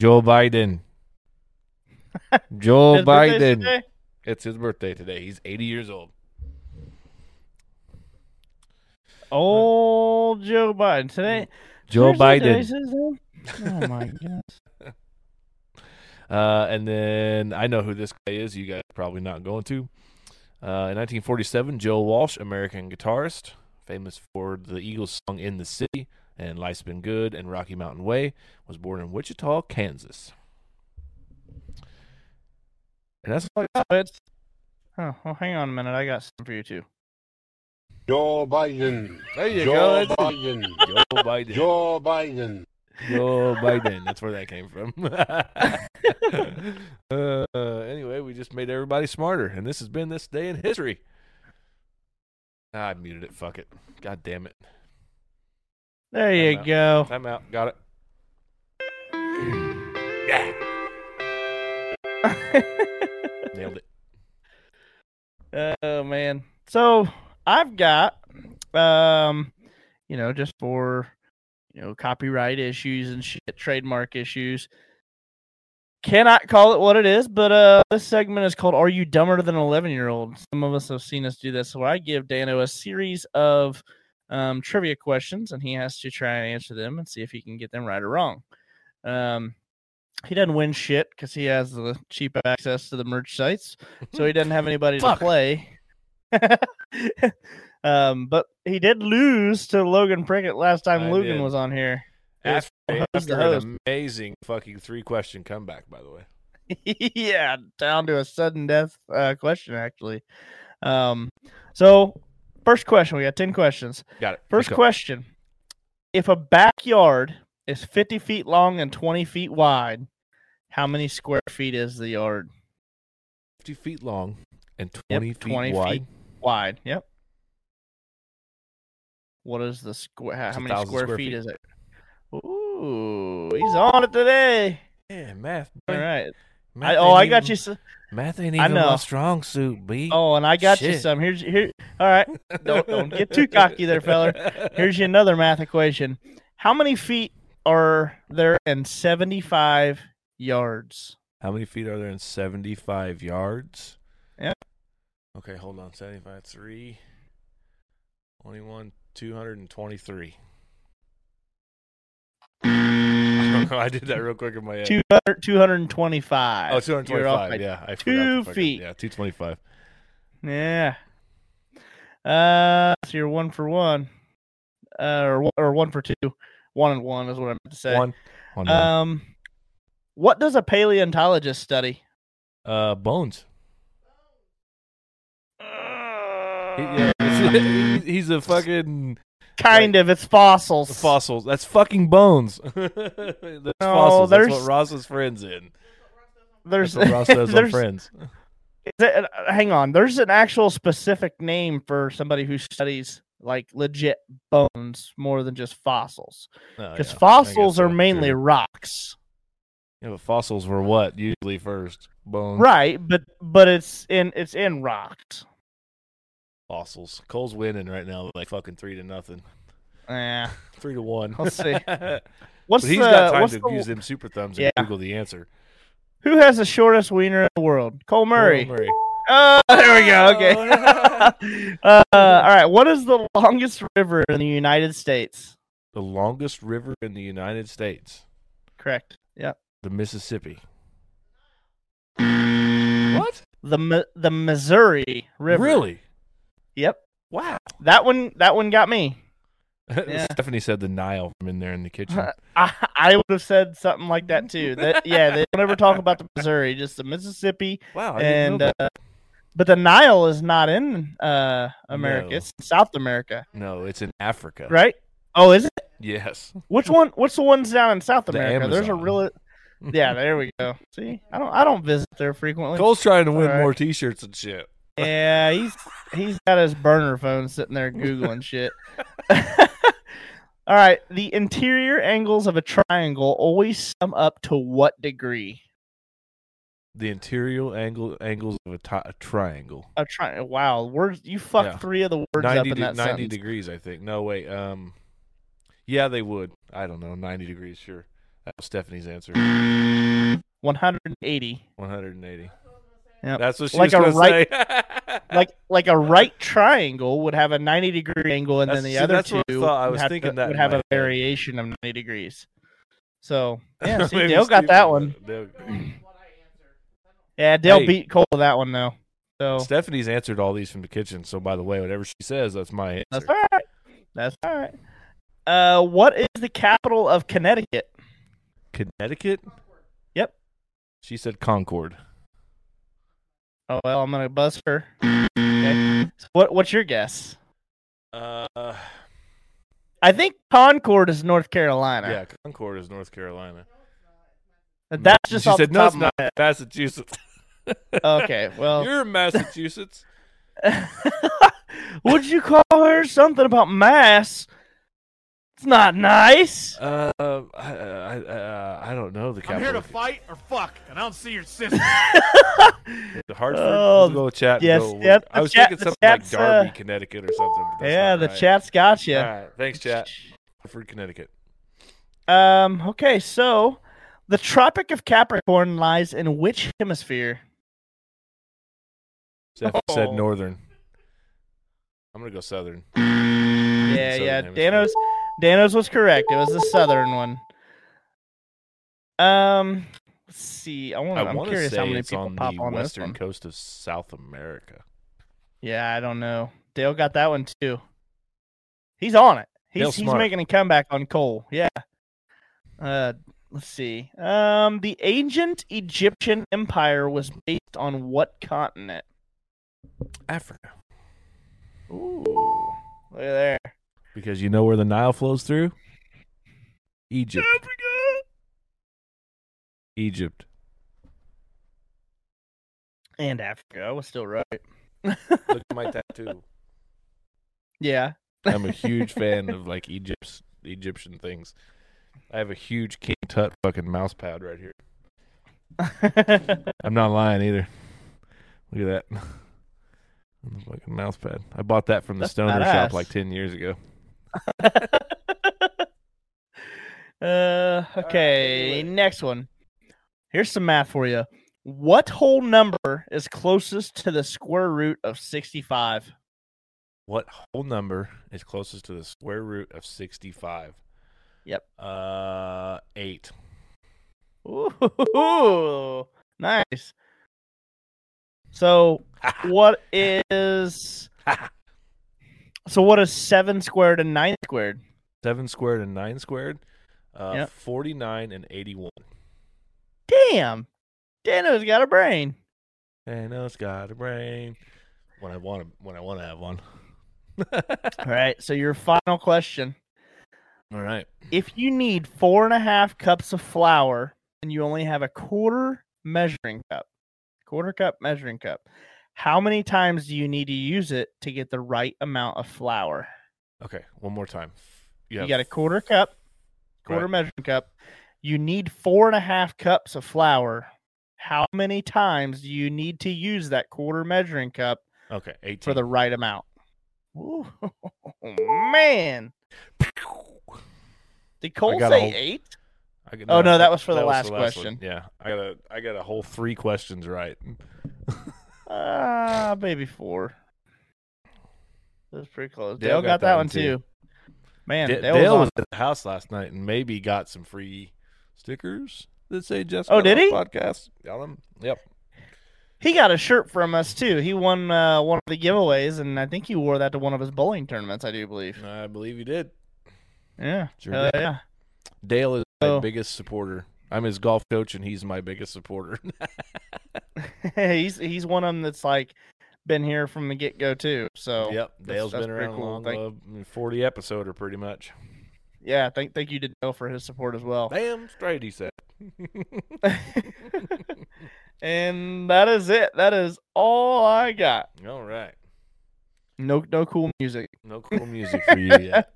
Joe Biden. Joe Biden. It's his birthday today. He's 80 years old. Old Joe Biden today. Joe Biden. Today's his name? Oh my god. Uh, and then I know who this guy is. You guys are probably not going to. Uh, in 1947, Joe Walsh, American guitarist, famous for the Eagles song "In the City" and "Life's Been Good" and "Rocky Mountain Way," was born in Wichita, Kansas. And that's all I got. It's, oh, well, hang on a minute. I got something for you too. Joe Biden. There you Joe go. Biden. Joe Biden. Joe Biden. Joe Biden. That's where that came from. uh, anyway, we just made everybody smarter, and this has been this day in history. Ah, I muted it. Fuck it. God damn it. There you Time go. Time out. Got it. Yeah. Nailed it. Oh man. So I've got um you know, just for you know, copyright issues and shit, trademark issues. Cannot call it what it is, but uh this segment is called Are You Dumber Than an Eleven Year Old? Some of us have seen us do this. So I give Dano a series of um trivia questions and he has to try and answer them and see if he can get them right or wrong. Um he doesn't win shit because he has the cheap access to the merch sites, so he doesn't have anybody to play. Um, but he did lose to Logan Prickett last time I Logan did. was on here. Was After, after an amazing fucking three question comeback, by the way. yeah, down to a sudden death uh, question actually. Um, so first question, we got ten questions. Got it. First question: If a backyard is fifty feet long and twenty feet wide, how many square feet is the yard? 50 feet long and Yep, 20 feet 20 feet. Wide. Wide. Yep. What is the square? How, It's how many square, square feet, feet. is it? Ooh, he's on it today. Yeah, math. All boy. right. Math I, oh, I got even- you. s- Math ain't I even my strong suit, B. Oh, and I got you some. Here's here. All right. Don't don't get too cocky there, feller. Here's you another math equation. How many feet are there in 75 yards? How many feet are there in 75 yards? Yep. Okay, hold on. 75, 3, 21, 223. I did that real quick in my head. 200, 225. oh, 225. Yeah, I forgot two feet. Yeah, 225. Yeah. Uh, so you're one for one. Uh, or, one- or one for two. One and one is what I meant to say. One. One, one. Um, what does a paleontologist study? Uh, bones. He- Uh, yeah, it's- he's a fucking kind of. It's fossils. fossils. That's fucking bones. That's fossils. That's there's- what Ross's friends in. There's That's what Ross does on Friends. Is it- uh, hang on. There's an actual specific name for somebody who studies like legit bones more than just fossils. Oh, Because yeah, fossils are mainly true. rocks, Yeah, but fossils were what usually first? Bones. right? But but it's in it's in rocks. Fossils. Cole's winning right now, like fucking three to nothing, Yeah. three to one. Let's see. but What's he's the, got time what's to the- use them super thumbs Yeah. and Google the answer. who has the shortest wiener in the world? Cole Murray. Cole Murray. Oh, there we go. Okay. uh, all right. What is the longest river in the United States? the longest river in the United States, Correct. Yep. the Mississippi. What? The the Missouri River. Really? Yep. Wow. That one. That one got me. Yeah. Stephanie said the Nile from in there in the kitchen. I, I would have said something like that too. That yeah, they don't ever talk about the Missouri, just the Mississippi, Wow. And uh, but the Nile is not in uh America. No. It's in South America. No, it's in Africa. right? Oh, is it? Yes. Which one? What's the ones down in South The America? There's a real. Yeah, there we go. See, I don't. I don't visit there frequently. Cole's trying to win right. more T-shirts and shit. Yeah, he's he's got his burner phone sitting there googling shit. All right, the interior angles of a triangle always sum up to what degree? The interior angle angles of a, ti- a triangle. Wow, words you fucked Yeah. three of the words up 90, in de- that 90 sentence. degrees, I think. No, wait. Um, yeah, they would. I don't know. 90 degrees, sure. That was Stephanie's answer. 180. 180. Yep. That's what she Like was a going right- to say. Like like a right triangle would have a 90 degree angle, and then the see, other that's two what I thought. I would was have, thinking to, that would have a head. variation of 90 degrees. So yeah, see, Maybe Dale got that one. Dale- Yeah, Dale Hey. beat Cole that one though. So Stephanie's answered all these from the kitchen. So, by the way, whatever she says, that's my answer. That's all right. That's all right. Uh, what is the capital of Connecticut? Connecticut? Yep. She said Concord. Oh well, I'm gonna buzz her. Okay. So what What's your guess? Uh, I think Concord is North Carolina. yeah, Concord is North Carolina. But That's just she off said, the no, top it's of my not Massachusetts. Okay, well, You're in Massachusetts. would you call her something about mass? It's not nice. Uh, I, I, uh, I don't know the capital. I'm here to fight or fuck, and I don't see your sister. The Hartford. Oh, Let's go chat. and yes, go- yep, I the was chat- thinking the something like Darby, uh, Connecticut, or something. but that's yeah, not the right. chat's got you. All right, thanks, chat. Hartford, Connecticut. Um. Okay, so the Tropic of Capricorn lies in which hemisphere? Steph said Oh. northern. I'm gonna go southern. Yeah, Southern yeah. hemisphere. Danos, Danos was correct. It was the southern one. Um, let's see. I want. I I'm curious how many it's people on pop the on this western one. coast of South America. Yeah, I don't know. Dale got that one too. He's on it. He's he's making a comeback on Cole. Yeah. Uh, let's see. Um, the ancient Egyptian empire was based on what continent? Africa. Ooh, look at there. Because you know where the Nile flows through? Egypt. Africa. Egypt. And Africa. I was still right. Look at my tattoo. Yeah. I'm a huge fan of like Egypt's Egyptian things. I have a huge King Tut fucking mouse pad right here. I'm not lying either. Look at that. The fucking mouse pad. I bought that from the That's stoner badass. shop like ten years ago. Uh, okay, it. next one. Here's some math for you. What whole number is closest to the square root of 65? What whole number is closest to the square root of sixty-five? Yep. Uh, eight. Ooh, nice. So, what is so? What is seven squared and nine squared? Seven squared and nine squared. Uh, Yep. forty-nine and eighty-one. Damn, Dano's got a brain. It's got a brain. When I want to, when I want to have one. All right. So your final question: All right. If you need four and a half cups of flour and you only have a quarter measuring cup, quarter cup measuring cup, how many times do you need to use it to get the right amount of flour? Okay. One more time. You, have got a quarter cup, quarter Right. measuring cup. You need four and a half cups of flour. How many times do you need to use that quarter measuring cup Okay. Eighteen. for the right amount? Ooh, man. Did Cole say whole- eight? I got- Oh, no, that was for the was last one. question. Yeah, I got a, I got a whole three questions right. Ah, maybe four. That was pretty close. Dale Dale, got, that, one too. Man, Da- Dale, Dale was was at the house last night and maybe got some free stickers that say just Oh, Got did he? podcast. Got them. Yep. He got a shirt from us too. He won uh, one of the giveaways, and I think he wore that to one of his bowling tournaments. I do believe. I believe he did. Yeah, Sure Hell did. yeah. Dale is my Oh. biggest supporter. I'm his golf coach and he's my biggest supporter. he's he's one of them that's like been here from the get go too. So yep. Dale's that's been around cool. long. Thank- uh, 40 episoder pretty much. yeah, thank thank you to Dale for his support as well. Damn straight, he said. and that is it. That is all I got. All right. No no cool music. No cool music for you yet.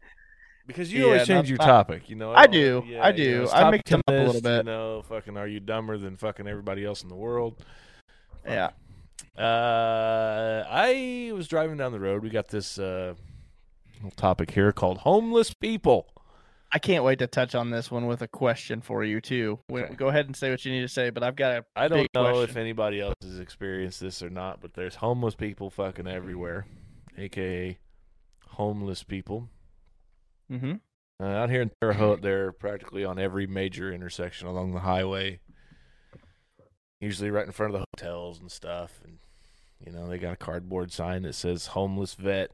Because you Yeah, always change not- your topic, you know. I do, yeah, I you do. know, I mix them up a little bit. You know, fucking, are you dumber than fucking everybody else in the world? Yeah. Uh, I was driving down the road. We got this uh, little topic here called homeless people. I can't wait to touch on this one with a question for you too. Okay. Go ahead and say what you need to say, but I've got a I don't know if anybody else has experienced this or not, but there's homeless people fucking everywhere, aka homeless people. Mm-hmm. Uh, out here in Terre Haute, they're practically on every major intersection along the highway. Usually right in front of the hotels and stuff. And, you know, they got a cardboard sign that says homeless vet.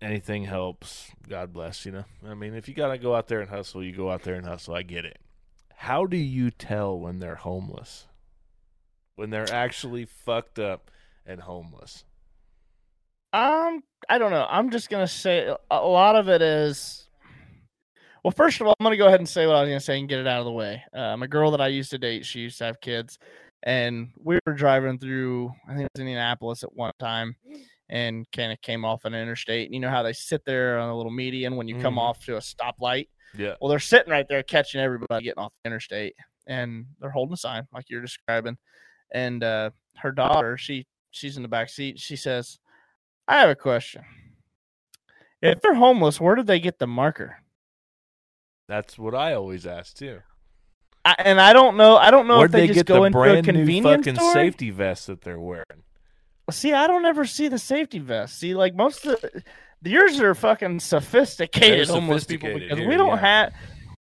Anything helps. God bless, you know. I mean, if you got to go out there and hustle, you go out there and hustle. I get it. How do you tell when they're homeless? When they're actually fucked up and homeless? Um, I don't know. I'm just gonna say a lot of it is. Well, first of all, I'm gonna go ahead and say what I was gonna say and get it out of the way. Um, a girl that I used to date, she used to have kids, and we were driving through. I think it was Indianapolis at one time, and kind of came off an interstate. And you know how they sit there on a little median when you come Mhm. off to a stoplight. Yeah. Well, they're sitting right there catching everybody getting off the interstate, and they're holding a sign like you're describing. And uh, her daughter, she she's in the back seat. She says, "I have a question. If they're homeless, where did they get the marker?" That's what I always ask, too. I, and I don't know. I don't know Where'd if they, they just get go the into a brand new convenience fucking store. safety vest that they're wearing? See, I don't ever see the safety vest. See, like most of the, yours are fucking sophisticated They're homeless people because here, we don't yeah. have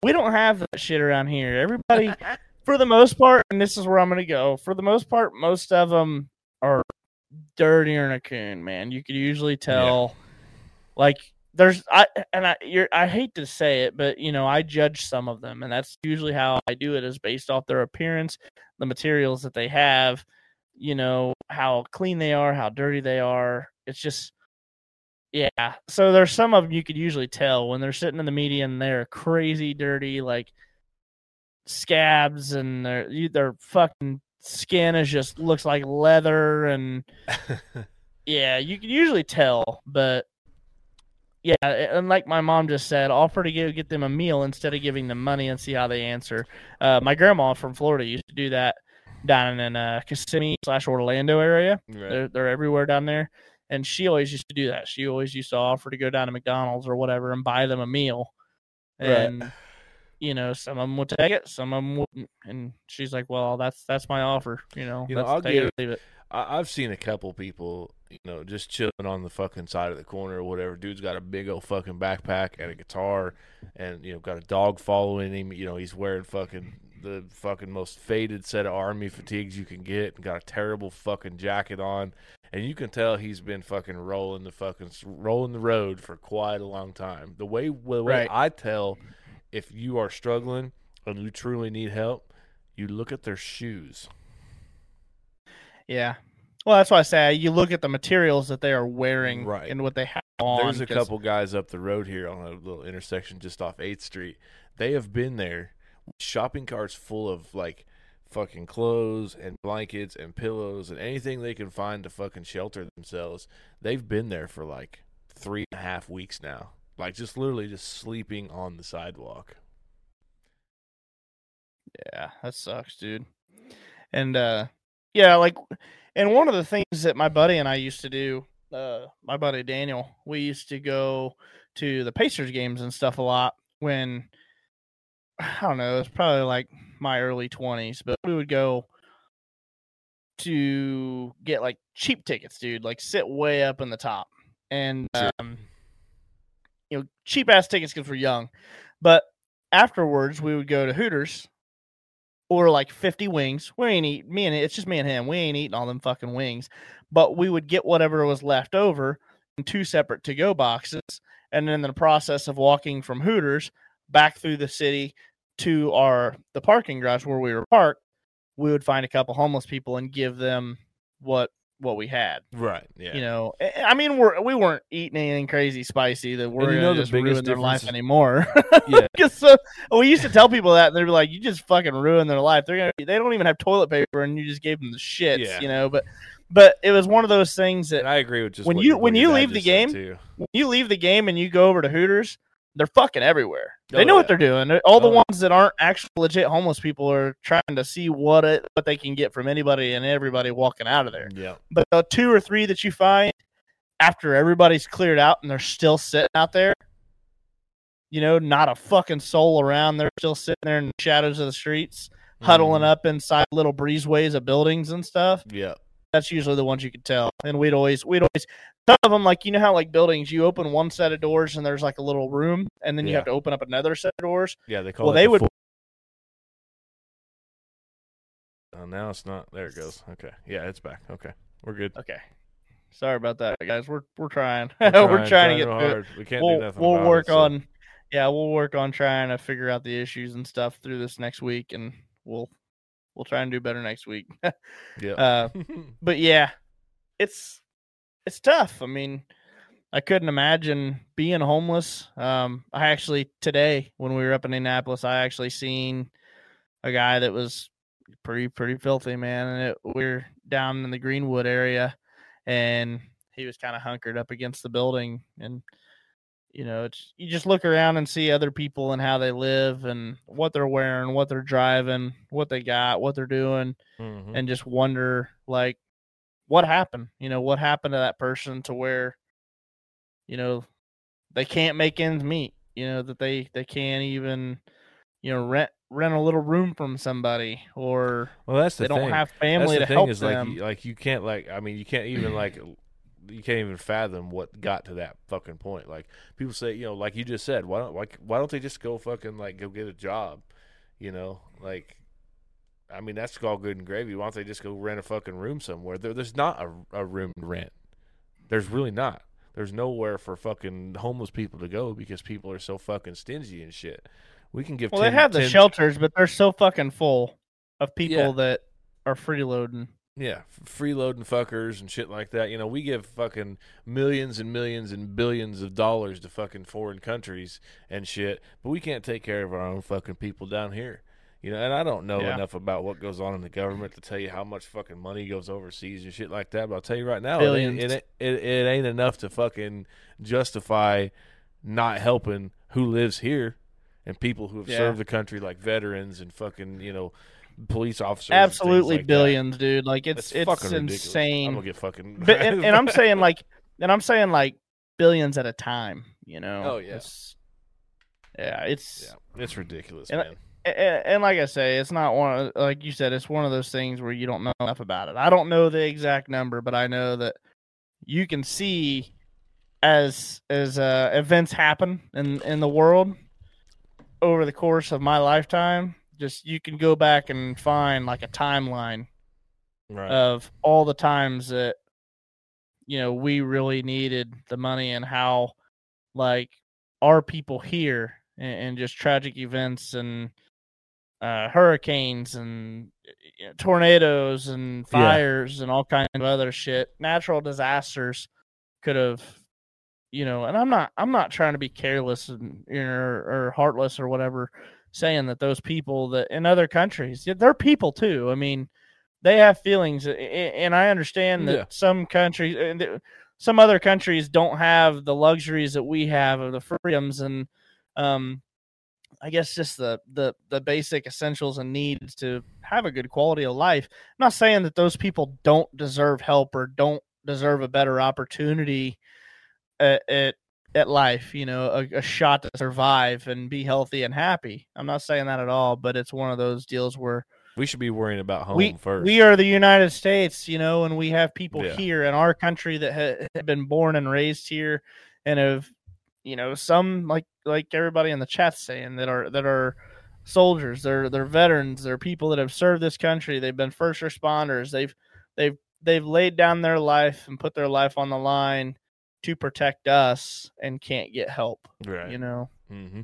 we don't have that shit around here. Everybody, for the most part, and this is where I'm gonna go. For the most part, most of them are dirtier than a coon. Man, you could usually tell like there's I and I you're I hate to say it, but you know I judge some of them, and that's usually how I do it is based off their appearance, the materials that they have, you know how clean they are, how dirty they are. It's just yeah. So there's some of them you could usually tell when they're sitting in the media and they're crazy dirty, like scabs, and their their fucking skin is just looks like leather, and yeah, you can usually tell. But yeah, and like my mom just said, offer to give, get them a meal instead of giving them money and see how they answer. Uh, my grandma from Florida used to do that down in uh, Kissimmee slash Orlando area. Right. They're they're everywhere down there, and she always used to do that. She always used to offer to go down to McDonald's or whatever and buy them a meal, Right. and you know some of them would take it, some of them wouldn't, and she's like, "Well, that's that's my offer, you know, You know, I'll take it leave it." I've seen a couple people, you know, just chilling on the fucking side of the corner or whatever. Dude's got a big old fucking backpack and a guitar, and you know, got a dog following him. You know, he's wearing fucking the fucking most faded set of army fatigues you can get, and got a terrible fucking jacket on, and you can tell he's been fucking rolling the fucking rolling the road for quite a long time. The way the way Right. I tell if you are struggling and you truly need help, you look at their shoes. Yeah. Well, that's why I say you look at the materials that they are wearing Right. and what they have on. There's a 'cause- couple guys up the road here on a little intersection just off 8th Street. They have been there, shopping carts full of like fucking clothes and blankets and pillows and anything they can find to fucking shelter themselves. They've been there for like three and a half weeks now. Like just literally just sleeping on the sidewalk. Yeah, that sucks, dude. And uh yeah, like and one of the things that my buddy and I used to do, uh my buddy Daniel, we used to go to the Pacers games and stuff a lot when I don't know, it's probably like my early 20s, but we would go to get like cheap tickets, dude, like sit way up in the top. And um you know, cheap ass tickets because we're young. But afterwards we would go to Hooters or like 50 wings. We ain't eat me and it's just me and him. We ain't eating all them fucking wings. But we would get whatever was left over in two separate to go boxes. And then in the process of walking from Hooters back through the city to our the parking garage where we were parked, we would find a couple homeless people and give them what what we had. Right. Yeah. You know, I mean, we're we weren't eating anything crazy spicy that we're you know the just biggest ruin their life anymore. Yeah. Because we used to tell people that, and they'd be like, "You just fucking ruined their life. They're gonna, they don't even have toilet paper, and you just gave them the shits, Yeah. you know." But, but it was one of those things that and I agree with just when you- when you leave the game, when you leave the game and you go over to Hooters, they're fucking everywhere. They Oh, know yeah. what they're doing. All the Oh, ones that aren't actual legit homeless people are trying to see what it what they can get from anybody and everybody walking out of there. Yeah. But the two or three that you find after everybody's cleared out and they're still sitting out there, you know, not a fucking soul around. They're still sitting there in the shadows of the streets, huddling Mhm. up inside little breezeways of buildings and stuff. Yeah. That's usually the ones you could tell. And we'd always, we'd always, some of them, like, you know how, like, buildings, you open one set of doors and there's like a little room, and then you Yeah. have to open up another set of doors. Yeah. They call Well, they the would- full- Oh, now it's not. There it goes. Okay. Yeah, it's back. Okay. We're good. Okay. Sorry about that, guys. We're, we're trying. We're We're, trying, to get through it. hard. We can't we'll, do nothing we'll work it, so- on yeah we'll work on trying to figure out the issues and stuff through this next week and we'll we'll try and do better next week Yeah. uh but yeah it's it's tough i mean i couldn't imagine being homeless um i actually today when we were up in indianapolis i actually seen a guy that was pretty pretty filthy man and it, we are down in the greenwood area and he was kind of hunkered up against the building and you know it's you just look around and see other people and how they live and what they're wearing what they're driving what they got what they're doing Mhm. and just wonder like what happened you know what happened to that person to where you know they can't make ends meet you know that they they can't even you know rent rent a little room from somebody or well, that's the they don't thing. have That's family the to help is them like you, like you can't like I mean you can't even like you can't even fathom what got to that fucking point. Like people say, you know, like you just said, why don't like why don't they just go fucking like go get a job? You know, like I mean that's all good and gravy. Why don't they just go rent a fucking room somewhere? There, there's not a, a room to rent. There's really not. There's nowhere for fucking homeless people to go because people are so fucking stingy and shit. We can give. Well, 10, they have the 10 shelters, but they're so fucking full of people Yeah. that are freeloading. Yeah, freeloading fuckers and shit like that. You know, we give fucking millions and millions and billions of dollars to fucking foreign countries and shit, but we can't take care of our own fucking people down here. You know, and I don't know Yeah. enough about what goes on in the government to tell you how much fucking money goes overseas and shit like that. But I'll tell you right now, it ain't, it, it, it ain't enough to fucking justify not helping who lives here and people who have Yeah. served the country, like veterans and fucking you know police officers. Absolutely like that. billions, dude. Like it's That's it's fucking ridiculous. insane. I'm gonna get fucking. but and, and I'm saying like, and I'm saying like billions at a time. You know. Oh, yeah. Yeah, it's yeah, it's ridiculous, man. And, and like I say, it's not one of like you said, it's one of those things where you don't know enough about it. I don't know the exact number, but I know that you can see as as uh, events happen in in the world over the course of my lifetime. Just you can go back and find like a timeline Right. of all the times that you know we really needed the money and how like our people here and, and just tragic events and uh, hurricanes and you know, tornadoes and Yeah. fires and all kinds of other shit natural disasters could have you know and i'm not i'm not trying to be careless and you know, or, or heartless or whatever saying that those people that in other countries they're people too i mean they have feelings and i understand that Yeah. some countries and th- some other countries don't have the luxuries that we have of the freedoms and um i guess just the the the basic essentials and needs to have a good quality of life i'm not saying that those people don't deserve help or don't deserve a better opportunity at at, at life you know a, a shot to survive and be healthy and happy i'm not saying that at all but it's one of those deals where we should be worrying about home we first. we are the United States, you know, and we have people Yeah. here in our country that ha- have been born and raised here, and have, you know, some like like everybody in the chat saying that are that are soldiers, they're they're veterans, they're people that have served this country, they've been first responders, they've they've they've laid down their life and put their life on the line to protect us and can't get help, right. you know. mm-hmm.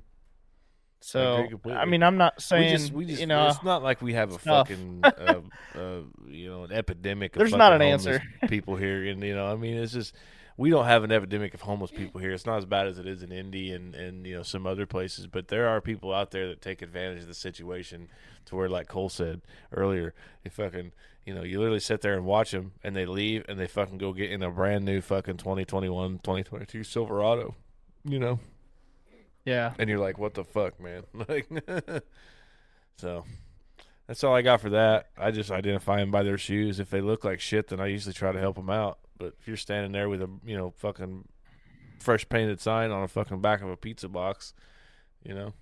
So completely. I mean, I'm not we saying just, we just, you know it's not like we have a fucking, uh, uh, you know, an epidemic. Of There's not an answer. people here, and you know, I mean, it's just we don't have an epidemic of homeless people here. It's not as bad as it is in Indy and and you know some other places, but there are people out there that take advantage of the situation to where, like Cole said earlier, they fucking. You know, you literally sit there and watch them, and they leave, and they fucking go get in a brand new fucking 2021, 2022 Silverado. You know, yeah. and you're like, "What the fuck, man?" Like, so that's all I got for that. I just identify them by their shoes. If they look like shit, then I usually try to help them out. But if you're standing there with a you know fucking fresh painted sign on a fucking back of a pizza box, you know,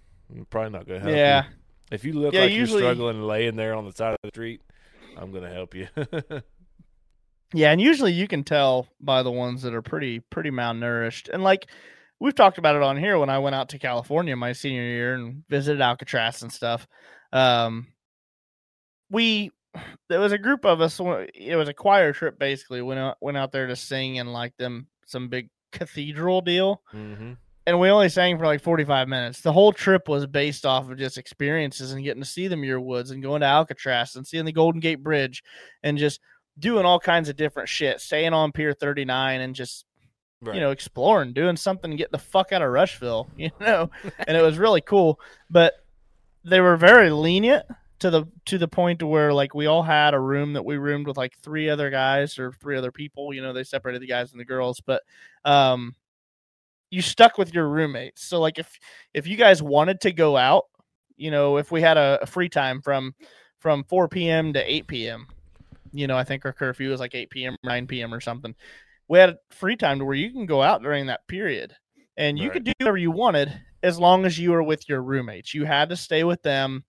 probably not gonna help Yeah. you. If you look Yeah, like usually- you're struggling laying there on the side of the street, I'm gonna help you. Yeah, and usually you can tell by the ones that are pretty pretty malnourished. And like we've talked about it on here when I went out to California my senior year and visited Alcatraz and stuff. Um we there was a group of us it was a choir trip basically went out went out there to sing in like them some big cathedral deal mm-hmm. and we only sang for like 45 minutes. The whole trip was based off of just experiences and getting to see the Muir Woods and going to Alcatraz and seeing the Golden Gate Bridge and just doing all kinds of different shit, staying on Pier 39 and just, Right. you know, exploring, doing something, getting the fuck out of Rushville, you know? and it was really cool. But they were very lenient to the to the point to where like we all had a room that we roomed with like three other guys or three other people you know they separated the guys and the girls but um you stuck with your roommates. So like if if you guys wanted to go out you know if we had a, a free time from from 4 p.m to 8 p.m you know i think our curfew was like 8 p.m 9 p.m or something we had free time to where you can go out during that period and you Right. could do whatever you wanted as long as you were with your roommates. You had to stay with them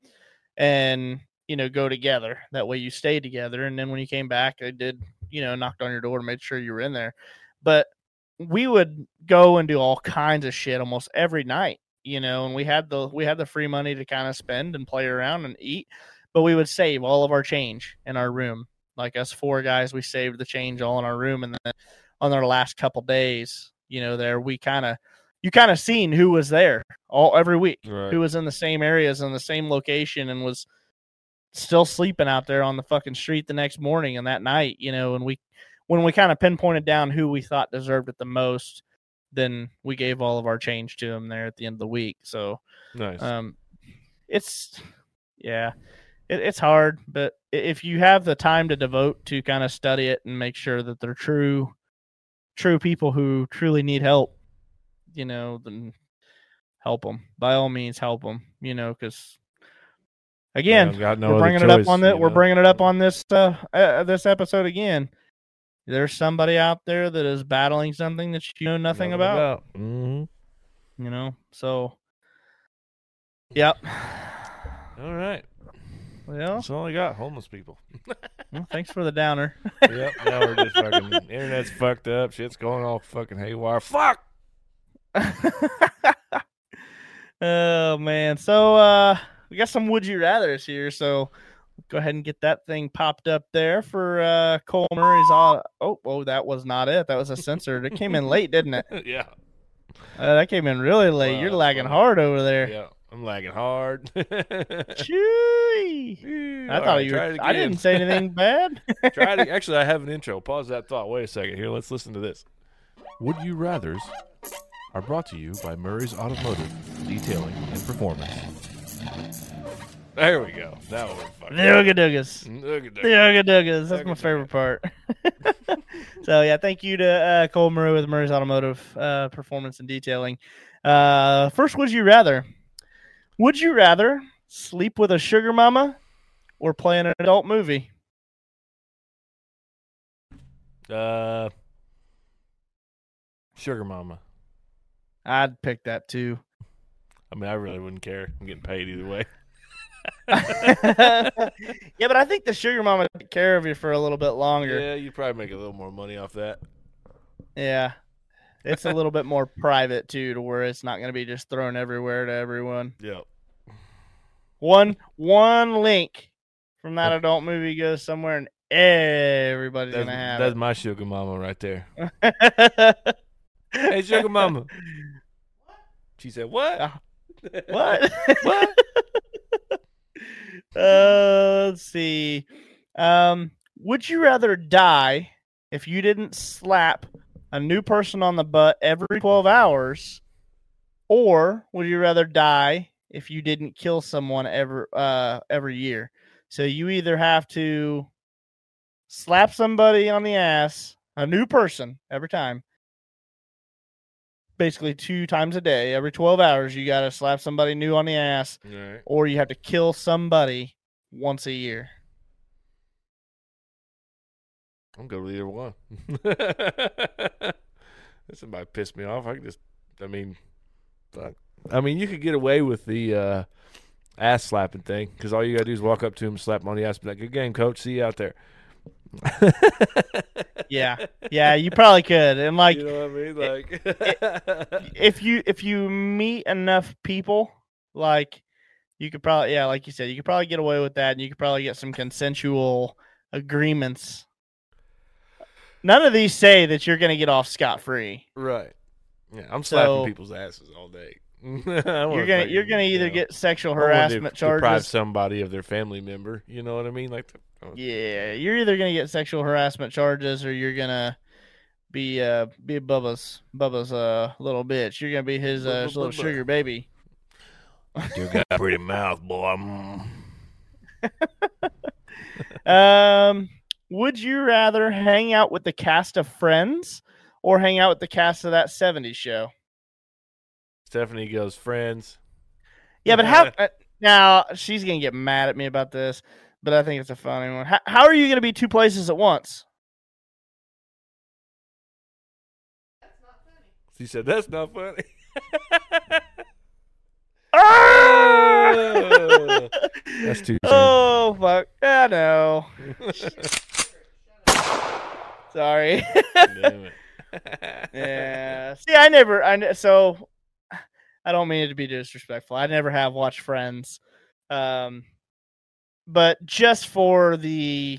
and you know go together. That way you stay together and then when you came back i did you know knocked on your door to make sure you were in there. But we would go and do all kinds of shit almost every night you know and we had the we had the free money to kind of spend and play around and eat but we would save all of our change in our room. Like us four guys we saved the change all in our room and then on our last couple days you know, there we kind of you kind of seen who was there all every week, Right. who was in the same areas in the same location and was still sleeping out there on the fucking street the next morning and that night, you know, and we when we kind of pinpointed down who we thought deserved it the most, then we gave all of our change to them there at the end of the week. So Nice. um, it's yeah, it, it's hard, but if you have the time to devote to kind of study it and make sure that they're true, true people who truly need help, you know, then help them. By all means, help them. You know, because again, I've no we're bringing it up on the we're know? bringing it up on this uh, uh this episode again. There's somebody out there that is battling something that you know nothing, about, hmm You know, so yep. All right. Well, That's all I got. Homeless people. well, thanks for the downer. yep. Now we're just fucking internet's fucked up. Shit's going all fucking haywire. Fuck. oh man, so uh, we got some would you rather's here. So go ahead and get that thing popped up there for uh, Cole Murray's. All- oh, oh, that was not it. That was a censor. It came in late, didn't it? yeah. Uh, that came in really late. Wow, You're lagging funny. hard over there. Yeah. I'm lagging hard. Chewy. I All thought right, you were. I didn't say anything bad. Try to, actually, I have an intro. Pause that thought. Wait a second. Here, let's listen to this. Would you rather's are brought to you by Murray's Automotive Detailing and Performance. There we go. That one. fucking- Nooga doogas. Look at doogas. That's my favorite part. so yeah, thank you to uh, Cole Murray with Murray's Automotive uh, Performance and Detailing. Uh, first, would you rather? Would you rather sleep with a sugar mama or play in an adult movie? Uh, Sugar Mama. I'd pick that too. I mean, I really wouldn't care. I'm getting paid either way. yeah, but I think the sugar mama take care of you for a little bit longer. Yeah, you'd probably make a little more money off that. Yeah. It's a little bit more private too, to where it's not going to be just thrown everywhere to everyone. Yep. One one link from that oh. adult movie goes somewhere, and everybody's That's, going to have that's my Sugar Mama right there. Hey, Sugar Mama. She said, "What? Uh, what? What? uh, let's see. Um, would you rather die if you didn't slap a new person on the butt every 12 hours or would you rather die if you didn't kill someone ever uh every year? So you either have to slap somebody on the ass, a new person every time. Basically two times a day, every 12 hours you got to slap somebody new on the ass right. or you have to kill somebody once a year. I'm good with either one. If Somebody pissed me off. I can just, I mean, fuck. I mean, you could get away with the uh, ass slapping thing because all you gotta do is walk up to him, slap him on the ass, be like, "Good game, coach. See you out there." Yeah. Yeah, you probably could. And like you know what I mean? Like, if you if you meet enough people, like you could probably yeah, like you said, you could probably get away with that and you could probably get some consensual agreements. None of these say that you're gonna get off scot free. right? Yeah, I'm slapping So- people's asses all day. you're gonna you're gonna either get sexual harassment deprive charges. somebody of their family member. You know what I mean? Like, Yeah, you're either gonna get sexual harassment charges or you're gonna be uh be Bubba's Bubba's uh little bitch. You're gonna be his uh his little sugar baby. you got a pretty mouth, boy. Mm. Um, would you rather hang out with the cast of Friends or hang out with the cast of that '70s show? Stephanie goes, friends. Yeah, but how? uh, now she's gonna get mad at me about this, but I think it's a funny one. How, how are you gonna be two places at once? She said, "That's not funny." Ah! That's too soon. Oh fuck! I know. Sorry. Damn it. yeah. See, I never. I so. I don't mean it to be disrespectful. I never have watched Friends, um, but just for the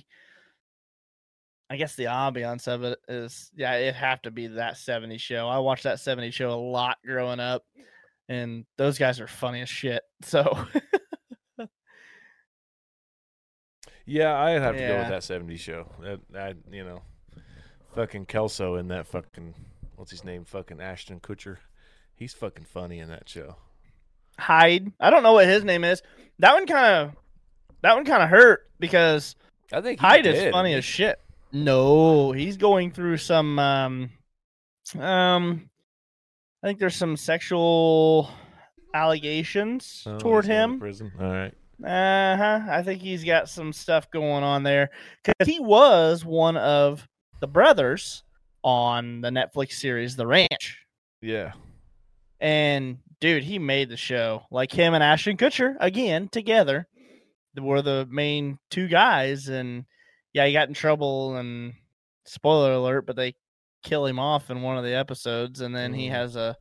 I guess the ambiance of it is yeah, it have to be that 70 show. I watched that 70 show a lot growing up, and those guys are funny as shit. So Yeah, I'd have to go with that '70s show. That, that you know, fucking Kelso in that fucking what's his name? Fucking Ashton Kutcher. He's fucking funny in that show. Hyde, I don't know what his name is. That one kind of that one kind of hurt because I think Hyde is funny as shit. No, he's going through some um um I think there's some sexual allegations? Oh, toward he's going to him. Prison. All right. Uh huh. I think he's got some stuff going on there because he was one of the brothers on the Netflix series The Ranch, Yeah. and dude, he made the show. Like him and Ashton Kutcher again together were the main two guys, and yeah, he got in trouble. And spoiler alert, but they kill him off in one of the episodes, and then he Mhm. has a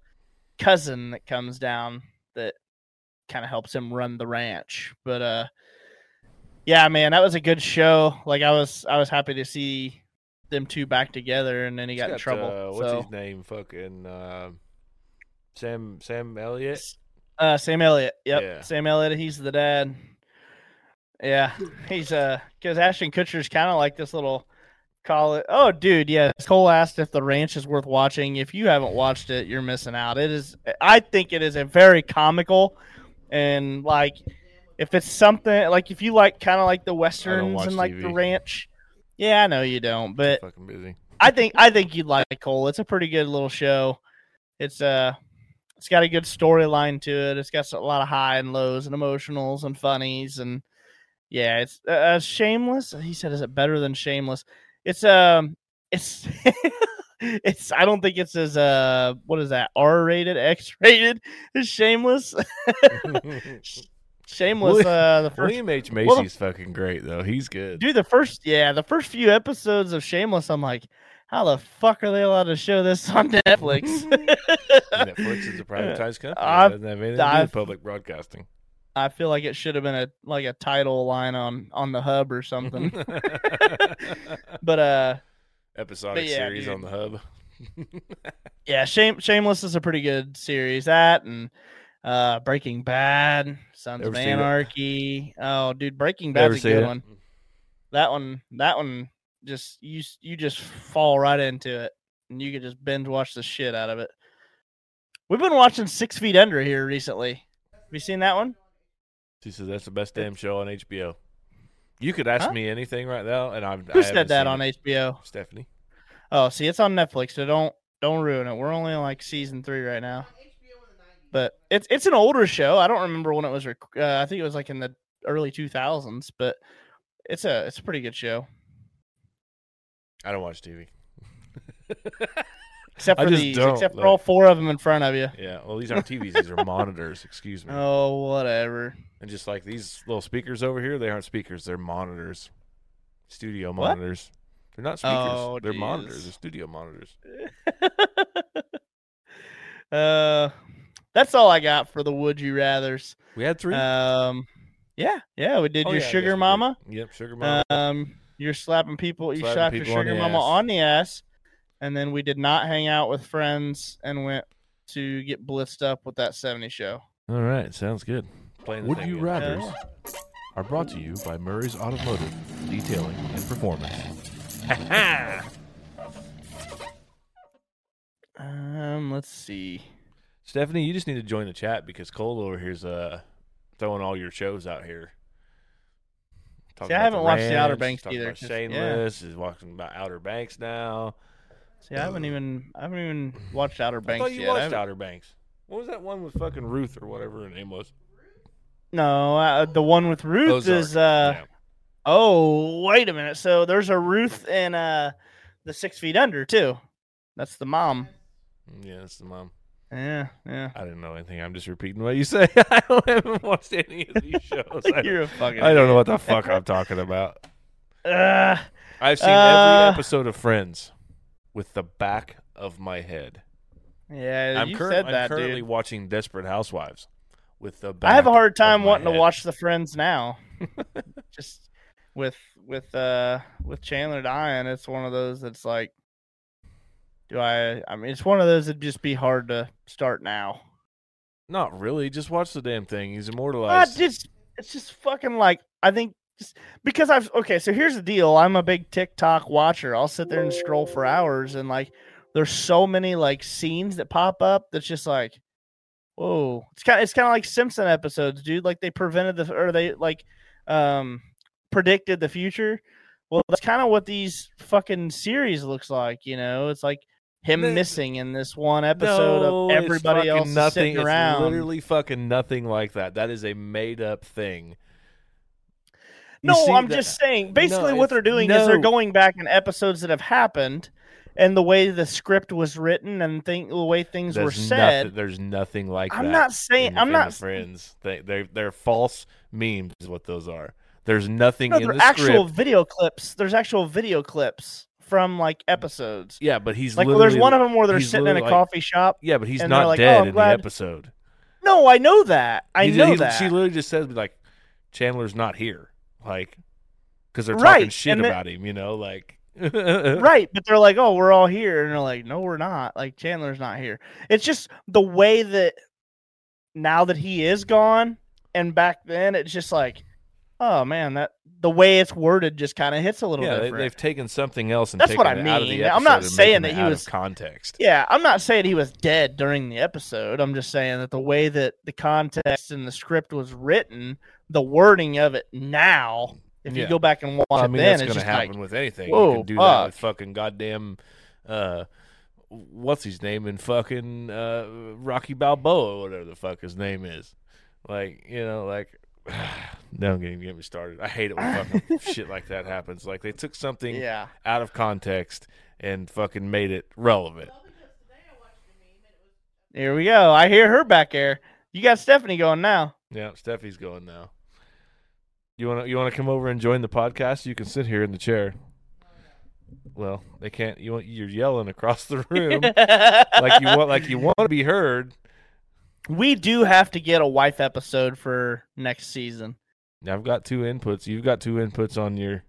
cousin that comes down that kind of helps him run the ranch. But uh yeah, man, that was a good show. Like I was I was happy to see them two back together and then he He's got, in trouble. Uh, what's so his name? Fucking uh, Sam Sam Elliott. uh Sam Elliott. Yep. Yeah. Sam Elliott, he's the dad. Yeah. He's uh cuz Ashton Kutcher's kind of like this little call it oh dude yeah cole asked if the ranch is worth watching. If you haven't watched it you're missing out. It is i think it is a very comical and like if it's something like if you like kind of like the westerns and like the ranch yeah i know you don't but fucking busy. i think i think you'd like cole. It's a pretty good little show. It's uh it's got a good storyline to it. It's got a lot of high and lows and emotionals and funnies and yeah it's uh, uh, shameless he said is it better than shameless it's um it's it's i don't think it's as uh what is that r-rated x-rated as shameless shameless uh the first William H Well, Macy's fucking great though. He's good. dude the first yeah the first few episodes of shameless i'm like how the fuck are they allowed to show this on netflix Netflix is a privatized company. I've- it doesn't have anything to do with public broadcasting. I feel like it should have been a like a title line on on the hub or something but uh Episodic yeah, series dude. on the hub. yeah shame shameless is a pretty good series that and uh breaking bad sons Ever of seen it? anarchy oh dude breaking Ever bad's a good it? one that one that one just you you just fall right into it and you could just binge watch the shit out of it we've been watching six feet under here recently have you seen that one She says that's the best damn show on HBO. You could ask Huh? me anything right now, and I've. who said that on it. hbo Stephanie. oh see it's on netflix so don't don't ruin it we're only on like season three right now but it's it's an older show i don't remember when it was rec- uh, i think it was like in the early 2000s but it's a it's a pretty good show I don't watch TV. except for these don't, except for all four of them in front of you Yeah, well, these aren't TVs; these are monitors. Excuse me. oh whatever And just like these little speakers over here, they aren't speakers; they're monitors, studio What? monitors. They're not speakers; Oh, they're jeez. monitors. They're studio monitors. uh that's all i got for the would you rathers We had three. um yeah yeah we did Oh, your yeah, sugar mama Yep, sugar mama. Um, you're slapping people. You Slapping slapped your sugar mama ass. on the ass, and then we did not hang out with friends and went to get blitzed up with that '70 show. All right, sounds good. Playing the Would you rather Yeah. are brought to you by Murray's Automotive Detailing and Performance. Um, let's see. Stephanie, you just need to join the chat because Cole over here's uh throwing all your shows out here. Talking See, I haven't watched The Outer Banks talking either, About 'cause- Shameless is walking about Outer Banks now. See, I haven't even I haven't even watched Outer I Banks thought you yet. I watched haven't- Outer Banks. What was that one with fucking Ruth or whatever her name was? No, uh, the one with Ruth Ozark. is uh. Yeah. Oh, wait a minute. So there's a Ruth in uh the Six Feet Under too. That's the mom. Yeah, that's the mom. Yeah, yeah. I didn't know anything. I'm just repeating what you say. I don't haven't watched any of these shows. I, You're a fucking. I don't know what the fuck I'm talking about. Uh, I've seen Uh, every episode of Friends with the back of my head. yeah, I'm, you curr- said I'm that, currently dude. watching Desperate Housewives with the back I have a hard time wanting to watch the Friends now. Just with with uh with Chandler dying, it's one of those that's like, do I? I mean, it's one of those that'd just be hard to start now. Not really. Just watch the damn thing. He's immortalized. just it's just fucking like I think just because I've okay. So here's the deal. I'm a big TikTok watcher. I'll sit there and scroll for hours, and like there's so many like scenes that pop up that's just like, whoa. It's kind. It's kind of like Simpson episodes, dude. Like they prevented the or they like um predicted the future. Well, that's kind of what these fucking series looks like. You know, it's like him No, missing in this one episode No, of everybody else nothing. sitting around. literally fucking nothing like that. That is a made up thing. No, I'm that- just saying. Basically, No, what they're doing is they're going back in episodes that have happened, and the way the script was written and the way things were There's said. nothing, there's nothing like that. I'm that. not saying. in- I'm not. friends. They they they're false memes. Is what those are. There's nothing No, in they're the actual script. video clips. There's actual video clips from like episodes. Yeah, but he's Like, well, there's one of them where they're sitting in a like- coffee shop. Yeah, but he's they're not like, dead "Oh, I'm in glad-" the episode. No, I know that. I know he- that. She literally just says like, Chandler's not here, like, because they're Right, talking shit and then- about him. You know, like, right but they're like oh we're all here and they're like no we're not like chandler's not here it's just the way that now that he is gone and back then it's just like oh man that the way it's worded just kind of hits a little Yeah, they, different they've taken something else and That's taken what I it out of the mean. I'm not saying that it he was- context. yeah i'm not saying he was dead during the episode i'm just saying that the way that the context and the script was written the wording of it now if you go back and watch Well, I it mean, then that's it's going to happen like with anything. you whoa, can do that with fucking goddamn, uh, what's his name in fucking uh, Rocky Balboa, whatever the fuck his name is. Like, you know, like, don't even get me started. I hate it when fucking shit like that happens. Like, they took something yeah out of context and fucking made it relevant. here we go i hear her back there you got stephanie going now Yeah, Steffi's going now. You want to you want to come over and join the podcast? You can sit here in the chair. Well, they can't. You want you're yelling across the room like you want like you want to be heard. We do have to get a wife episode for next season. I've got two inputs. You've got two inputs on your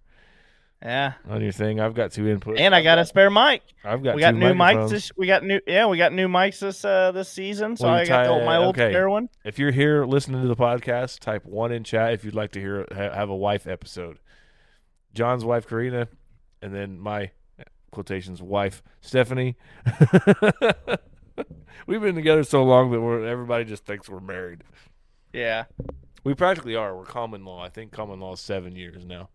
Yeah, on your thing. I've got two inputs. and I got a spare mic. I've got we got two new mics. This, we got new. Yeah, we got new mics this uh this season. So Well, I got the, my old okay. spare one. If you're here listening to the podcast, type one in chat if you'd like to hear ha- have a wife episode. John's wife Karina, and then my quotations wife Stephanie. We've been together so long that we're everybody just thinks we're married. Yeah. We practically are. We're common law. I think common law is seven years now.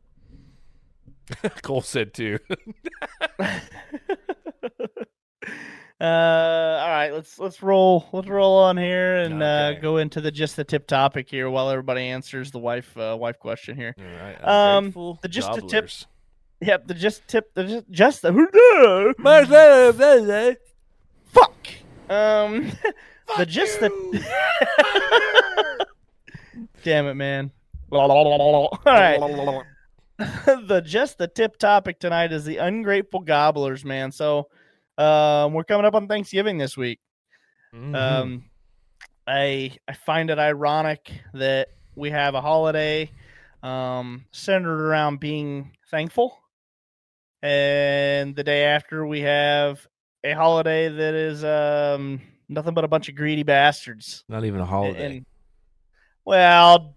Cole said two. Uh, all right, let's let's roll let's roll on here and Okay. uh, go into the just the tip topic here while everybody answers the wife uh, wife question here. All right, Um, the- just a tip- gobblers. Yep, the just tip the just just the fuck. Um, the just the damn it, man. All right. the just the tip topic tonight is the ungrateful gobblers, man. So, um, we're coming up on Thanksgiving this week. Mhm. Um, I I find it ironic that we have a holiday um, centered around being thankful, and the day after we have a holiday that is um, nothing but a bunch of greedy bastards. Not even a holiday. And well,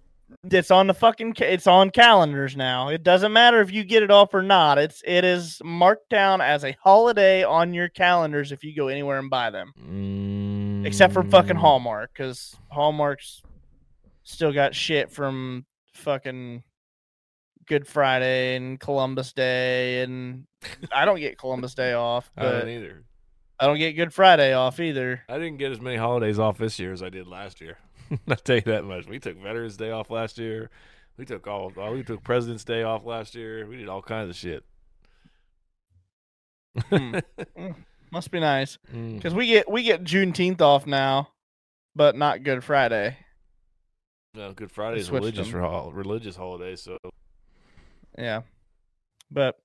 it's on the fucking ca- it's on calendars now. It doesn't matter if you get it off or not. It's it is marked down as a holiday on your calendars if you go anywhere and buy them except for fucking Mm. Hallmark, because Hallmark's still got shit from fucking Good Friday and Columbus Day, and I don't get Columbus Day off, I don't either. I don't get Good Friday off either. I didn't get as many holidays off this year as I did last year. I'll tell you that much. We took Veterans Day off last year. We took all. We took President's Day off last year. We did all kinds of shit. Hmm. Must be nice Mm. because we get we get Juneteenth off now, but not Good Friday. No, Good Friday is religious them. for hol- religious holiday. So Yeah, but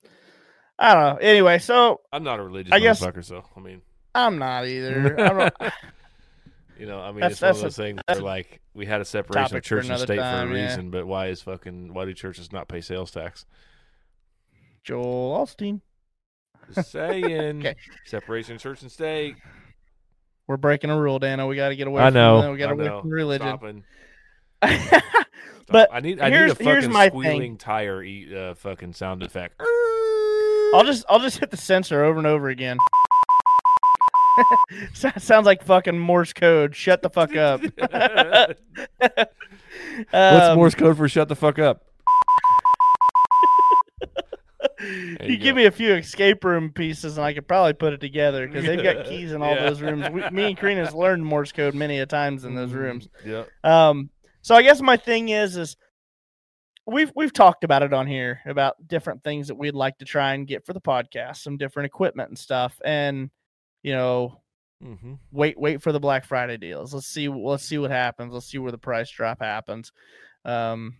I don't know. Anyway, so I'm not a religious I guess- motherfucker. So I mean, I'm not either. I don't, You know, I mean, That's- it's one of that's a- those things where like we had a separation of church and state time, for a yeah. reason, but why is fucking why do churches not pay sales tax? Joel. Just saying. Okay. Separation of church and state. We're breaking a rule, Dano. We got to get away. I know. that. We got to away from religion. But I need I need a fucking my thing. squealing tire eat uh, fucking sound effect. I'll just I'll just hit the censor over and over again. Sounds like fucking Morse code. Shut the fuck up. What's Um, Morse code for shut the fuck up? You, you give me a few escape room pieces, and I could probably put it together because they've got keys in all Yeah. those rooms. We, me and Karina's learned Morse code many a times in those rooms. Yep. Um, so I guess my thing is, is we've we've talked about it on here about different things that we'd like to try and get for the podcast, some different equipment and stuff, and you know, Mm-hmm. wait wait for the Black Friday deals. Let's see let's see what happens. Let's see where the price drop happens. Um,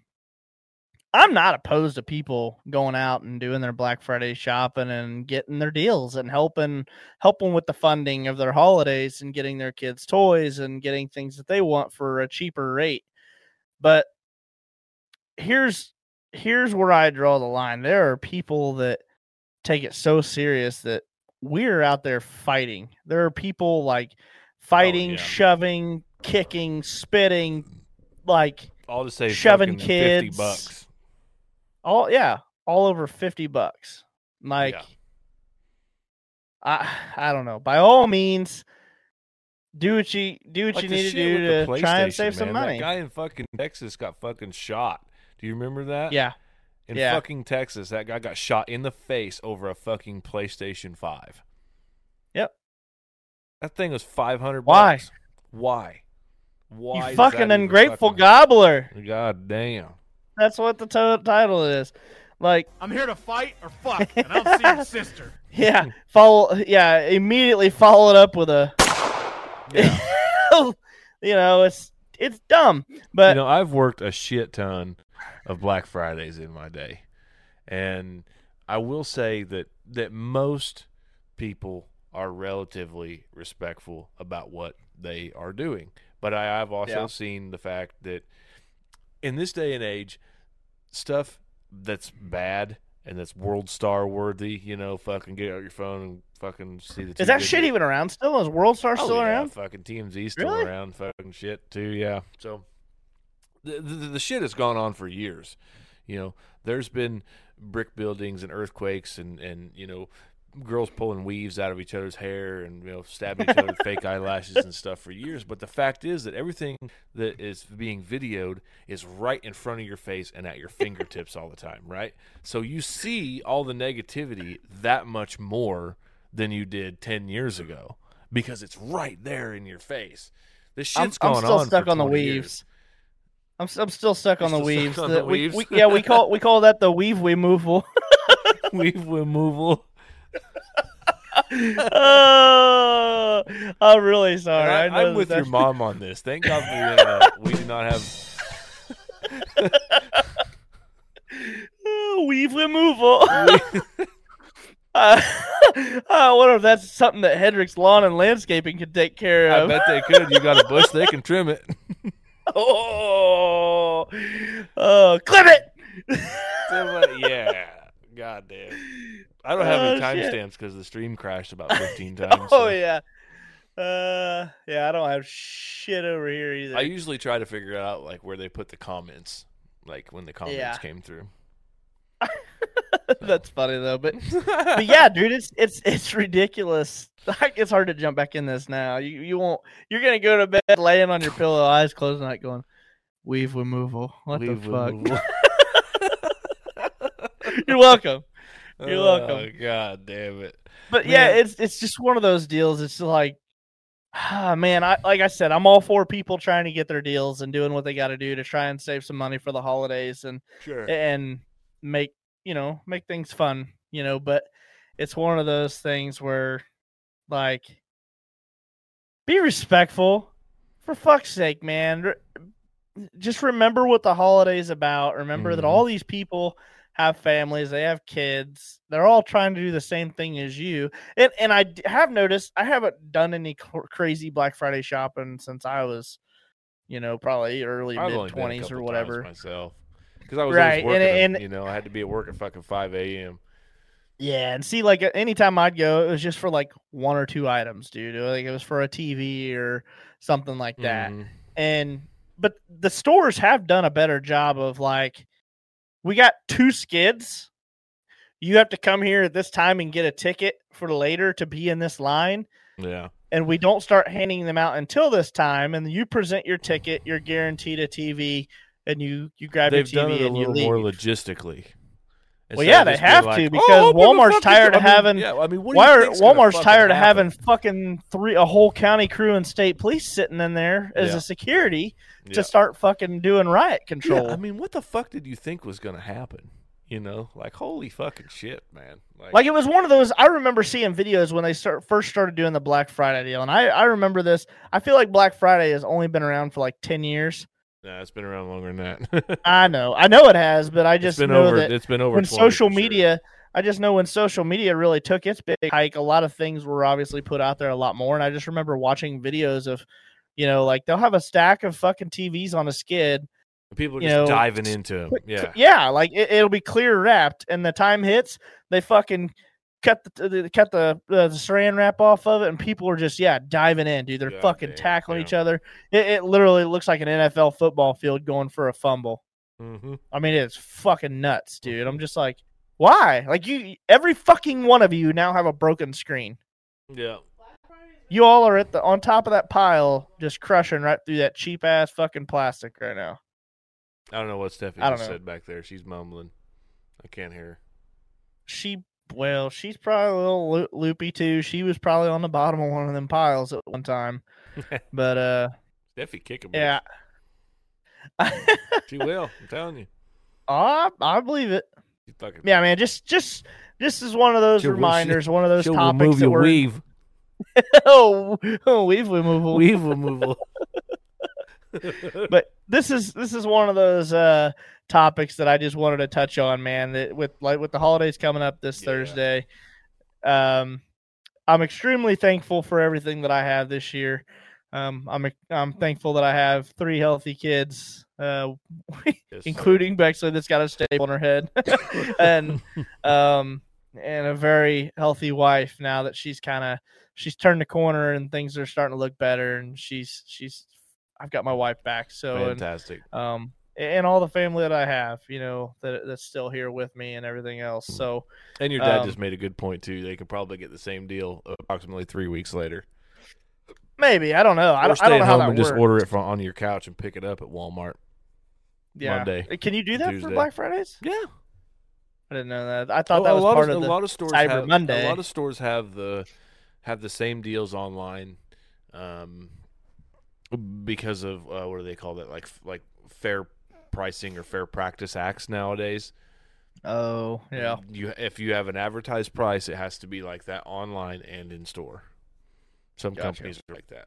I'm not opposed to people going out and doing their Black Friday shopping and getting their deals and helping helping with the funding of their holidays and getting their kids toys and getting things that they want for a cheaper rate. But here's here's where I draw the line. There are people that take it so serious that we're out there fighting. There are people like oh, fighting, yeah. shoving, kicking, spitting, like I'll just say Shoving kids. bucks. all yeah, all over 50 bucks. Like Yeah. I I don't know. By all means do what you do what Like you need to do to try and save some money. That guy in fucking Texas got fucking shot. Do you remember that? yeah. In yeah. fucking Texas, that guy got shot in the face over a fucking PlayStation Five. Yep. That thing was five hundred. Why? Bucks. Why? Why? You fucking ungrateful fucking- gobbler. God damn. That's what the to- title is. Like I'm here to fight or fuck, and I don't see your sister. yeah, follow yeah, immediately follow it up with a Yeah. you know, it's it's dumb. But you know, I've worked a shit ton of Black Fridays in my day, and I will say that that most people are relatively respectful about what they are doing. But I have also Yeah. seen the fact that in this day and age, stuff that's bad and that's world star worthy, you know, fucking get out your phone and fucking see the. is that shit even around still? Is World Star Oh, still yeah, around? Fucking TMZ still Really? around. Fucking shit too. Yeah. So the, the the shit has gone on for years. You know, there's been brick buildings and earthquakes and and you know girls pulling weaves out of each other's hair and you know stabbing each other with fake eyelashes and stuff for years. But the fact is that everything that is being videoed is right in front of your face and at your fingertips all the time, right? So you see all the negativity that much more than you did 10 years ago because it's right there in your face. This I'm, shit's I'm still on stuck on the 20 years. I'm, I'm still stuck on the still weaves. on The- the weaves? we- yeah, we call we call that the weave removal. Weave removal. oh, I'm really sorry. I, am with your mom on this. Thank God the internet. We do not have. Oh, weave removal. Uh, I wonder if that's something that Hedrick's Lawn and Landscaping could take care of. I bet they could. You got a bush, they can trim it. Oh, oh, clip it. Yeah. God damn. I don't have any Oh, shit. timestamps because the stream crashed about 15 times. Oh so yeah, uh, yeah. I don't have shit over here either. I usually try to figure out like where they put the comments, like when the comments Yeah. came through. That's funny though, but but yeah, dude, it's it's it's ridiculous. Like, it's hard to jump back in this now. You you won't. You're gonna go to bed laying on your pillow, eyes closed, night going, weave removal. What Leave the fuck? removal. You're welcome. You're Oh, welcome. God damn it. But yeah, it's it's just one of those deals. It's like, ah, man, I like I said, I'm all for people trying to get their deals and doing what they got to do to try and save some money for the holidays and Sure. and make you know make things fun, you know. But it's one of those things where, like, be respectful, for fuck's sake, man. Just remember what the holiday's about. Remember that Mhm. all these people have families, they have kids. They're all trying to do the same thing as you. And and I have noticed I haven't done any cr- crazy Black Friday shopping since I was, you know, probably early mid only been a twenties or whatever. myself because I was Right, always and- working. and- you know, I had to be at work at fucking five a.m. Yeah, and see, like anytime I'd go, it was just for like one or two items, dude. Like it was for a TV or something like that. Mhm. And but the stores have done a better job of like, we got two skids. You have to come here at this time and get a ticket for later to be in this line. Yeah, And we don't start handing them out until this time. And you present your ticket, you're guaranteed a TV, and you you grab they've your TV done it a and you little leave. more logistically. Well, Instead yeah, of they just being have like, to "Oh, because Walmart's tired of I mean, having- Yeah, I mean, what do Why are think's gonna Walmart's fucking tired of happen? having fucking three a whole county crew and state police sitting in there as Yeah. a security Yeah. to start fucking doing riot Yeah, control? I mean, what the fuck did you think was going to happen? You know, like holy fucking shit, man. like it was one of those. I remember seeing videos when they start first started doing the Black Friday deal, and I I remember this. I feel like Black Friday has only been around for like ten years. Nah, it's been around longer than that. I know, I know it has, but I just been know over. that It's been over when 20 social for sure. media i just know when social media really took its big hike a lot of things were obviously put out there a lot more and i just remember watching videos of you know like they'll have a stack of fucking tvs on a skid people are just know, diving into quick- Yeah, yeah like it, it'll be clear wrapped and the time hits they fucking cut the, the cut the, the saran wrap off of it and people are just yeah diving in dude they're God fucking tackling yeah. each other it, it literally looks like an nfl football field going for a fumble hmm I mean, it's fucking nuts, dude. I'm just like, why? Like you, every fucking one of you now have a broken screen. yeah. You all are at the on top of that pile, just crushing right through that cheap ass fucking plastic right now. I don't know what Stephanie said back there. She's mumbling. I can't hear. Her. She, well, she's probably a little loo- loopy too. She was probably on the bottom of one of them piles at one time, but uh, Steffi, kick him. yeah. she will. I'm telling you. I, I believe it. Fucking. Yeah, man. Just, just, this is one of those She'll- reminders. one of those She'll topics remove that we're weave. oh, oh, weave removal. Weave removal. but this is this is one of those uh topics that I just wanted to touch on, man. That with like with the holidays coming up this Yeah. Thursday, um, I'm extremely thankful for everything that I have this year. Um, I'm I'm thankful that I have three healthy kids, uh, Yes, including Bexley that's got a staple on her head, and um, and a very healthy wife now that she's kind of she's turned the corner and things are starting to look better, and she's she's I've got my wife back, so and, Fantastic. um, and all the family that I have, you know, that that's still here with me and everything else. So And your dad um, just made a good point too. They could probably get the same deal approximately three weeks later. maybe I don't know. I don't, stay I don't know at how home that and just order it from on your couch and pick it up at Walmart. yeah. Monday, Can you do that for Black Fridays? Yeah, I didn't know that. I thought a, that was lot part of, of a lot of stores Cyber have Monday. a lot of stores have the have the same deals online, um, because of uh, what do they call that? Like like fair pricing or fair practice acts nowadays. Oh yeah. You if you have an advertised price, it has to be like that online and in store. Some Gotcha. companies are like that.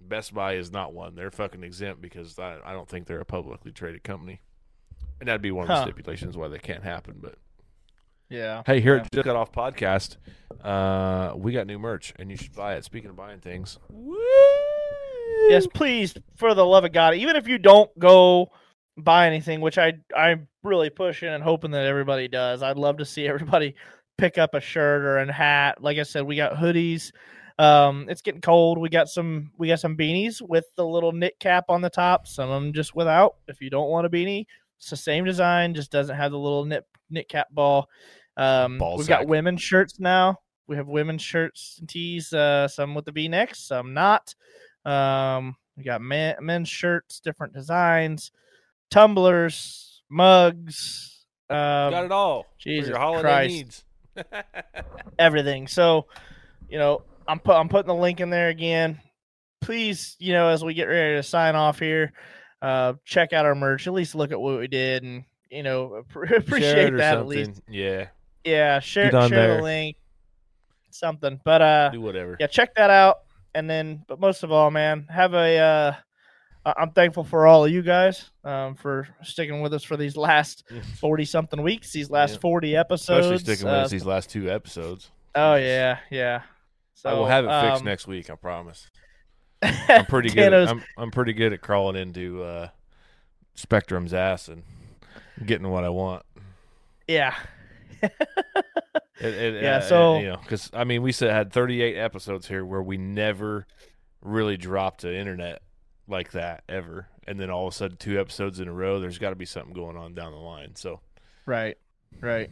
Best Buy is not one. They're fucking exempt because I, I don't think they're a publicly traded company. And that'd be one of the Huh. stipulations why they can't happen. But Yeah. hey, here Yeah. at Just Cut Off Podcast, uh, we got new merch and you should buy it. Speaking of buying things, Yes, please, for the love of God, even if you don't go buy anything, which I I'm really pushing and hoping that everybody does. I'd love to see everybody pick up a shirt or a hat. Like I said, we got hoodies. Um, it's getting cold. We got some we got some beanies with the little knit cap on the top. Some of them just without. If you don't want a beanie, it's the same design, just doesn't have the little knit knit cap ball. Um, we've got women's shirts now. We have women's shirts and tees. Uh, some with the V necks, some not. Um, we got men, men's shirts, different designs, tumblers, mugs, um, got it all for Jesus your holiday Christ. needs. everything. So, you know, I'm put I'm putting the link in there again. Please, you know, as we get ready to sign off here, uh, check out our merch. At least look at what we did, and you know, appre- Share appreciate it or that at least. Yeah, Yeah, share share there. the link, something. But uh, do whatever. yeah, check that out. And then, but most of all, man, have a uh, I'm thankful for all of you guys um, for sticking with us for these last forty something weeks, these last Yeah. forty episodes. Especially sticking with Uh, us these last two episodes. oh yeah, yeah. So I will have it fixed um, next week. I promise. I'm pretty good. At, I'm I'm pretty good at crawling into uh, Spectrum's ass and getting what I want. yeah, It, it, Yeah, uh, so- you know, because I mean, we said had 38 episodes here where we never really dropped the internet like that ever, and then all of a sudden, two episodes in a row, there's got to be something going on down the line. So right, right.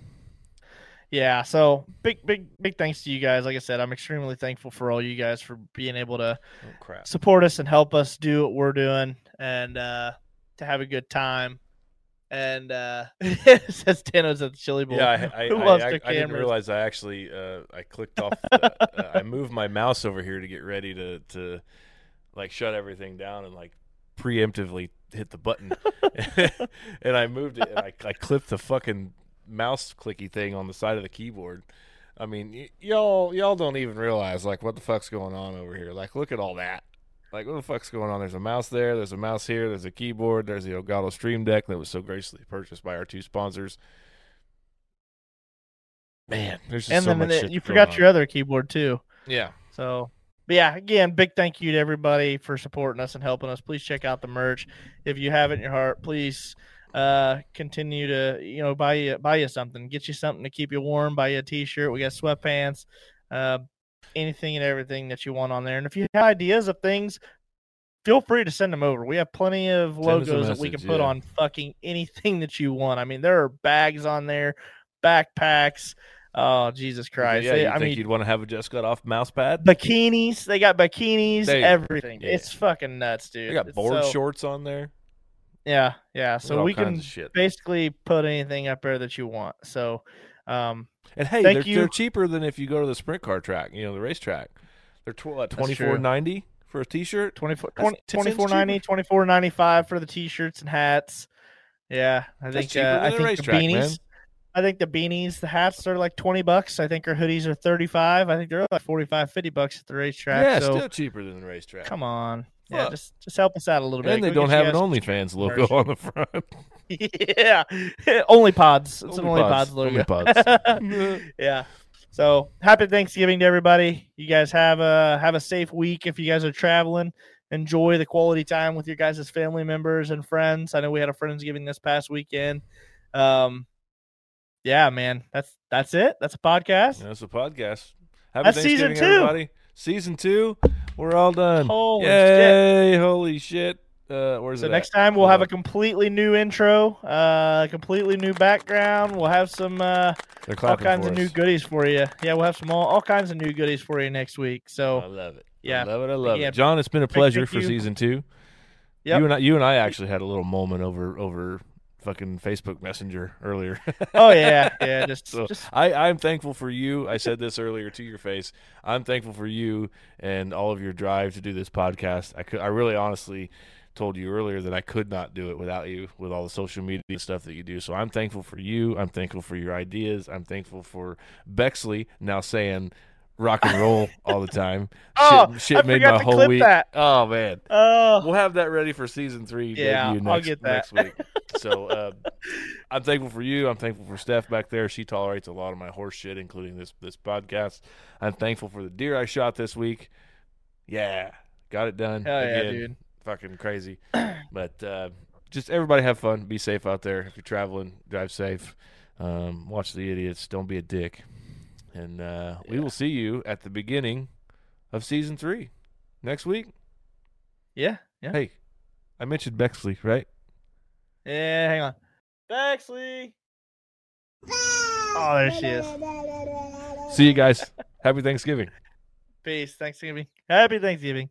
Yeah, so big, big, big thanks to you guys. Like I said, I'm extremely thankful for all you guys for being able to oh crap. support us and help us do what we're doing and uh, to have a good time. And uh, it says Tano's at the Chili Bowl. Yeah, I, I, I, I, didn't realize I actually uh, I clicked off. Uh, I moved my mouse over here to get ready to to like shut everything down and like preemptively hit the button, and I moved it and I, I clipped the fucking mouse clicky thing on the side of the keyboard. I mean, y- y'all y'all don't even realize like what the fuck's going on over here. Like, look at all that. Like, what the fuck's going on? There's a mouse there. There's a mouse here. There's a keyboard. There's the Elgato Stream Deck that was so graciously purchased by our two sponsors. Man, there's just and so then much the- shit you forgot on. your other keyboard too. yeah. So, but yeah, again, big thank you to everybody for supporting us and helping us. Please check out the merch if you have it in your heart. Please uh, continue to you know buy you buy you something, get you something to keep you warm. Buy you a t-shirt. We got sweatpants, uh, anything and everything that you want on there. And if you have ideas of things. Feel free to send them over. We have plenty of logos that we can put yeah. on fucking anything that you want. I mean, there are bags on there, backpacks. Oh Jesus Christ! yeah, They- you I think mean, you'd want to have a just got off mouse pad? bikinis. They got bikinis, go. everything. Yeah. It's fucking nuts, dude. They got board so- shorts on there. Yeah, yeah. So we can basically put anything up there that you want. So, um, And hey, Thank they're, you. they're cheaper than if you go to the sprint car track, you know, the racetrack. They're tw- what, That's twenty true. four ninety for a t-shirt. 24 That's 20 24.90, 24.95 for the t-shirts and hats. Yeah, I That's think cheaper uh, than I a think the beanies. man. I think the beanies, the hats are like 20 bucks. I think our hoodies are 35. I think they're like 45, 50 bucks at the racetrack. Yeah, so still cheaper than the racetrack. come on. Yeah, just just help us out a little bit. and they don't have an OnlyFans logo on the front. yeah, only pods. It's an Only only pods, pods logo. only pods. yeah. So happy Thanksgiving to everybody. You guys have a have a safe week if you guys are traveling. Enjoy the quality time with your guys' family members and friends. I know we had a friendsgiving this past weekend. Um, yeah, man, that's that's it. That's a podcast. That's a podcast. Happy That's season Thanksgiving, two. everybody. Season two. We're all done. Holy shit! Holy shit! Uh, where's So it next at? time we'll Hold have on. a completely new intro, uh, completely new background. We'll have some uh, all kinds of new goodies for you. Yeah, we'll have some all, all kinds of new goodies for you next week. So I love it. yeah. I love it. I love Yeah. it. John, it's been a pleasure thank for you. season two. Yep. You and I, you and I actually had a little moment over over fucking Facebook Messenger earlier. oh yeah, yeah, just So just I, I'm thankful for you. I said this earlier to your face. I'm thankful for you and all of your drive to do this podcast. I could, I really honestly told you earlier that I could not do it without you, with all the social media stuff that you do. So I'm thankful for you. I'm thankful for your ideas. I'm thankful for Bexley now saying rock and roll all the time. Oh, shit, shit I made my to whole clip week. that. Oh man. oh We'll have that ready for season three. Yeah, debut I'll get that. next week. So uh, I'm thankful for you. I'm thankful for Steph back there. She tolerates a lot of my horse shit, including this this podcast. I'm thankful for the deer I shot this week. Yeah, got it done. hell yeah, dude. Fucking crazy. but uh, just everybody have fun. Be safe out there. If you're traveling, drive safe. Um, watch the idiots. Don't be a dick. And uh, we will see you at the beginning of season three next week. Yeah, yeah, Hey, I mentioned Bexley, right? yeah. Hang on, Bexley. Oh, there she is. See you guys. Happy Thanksgiving. Peace. Thanksgiving. Happy Thanksgiving.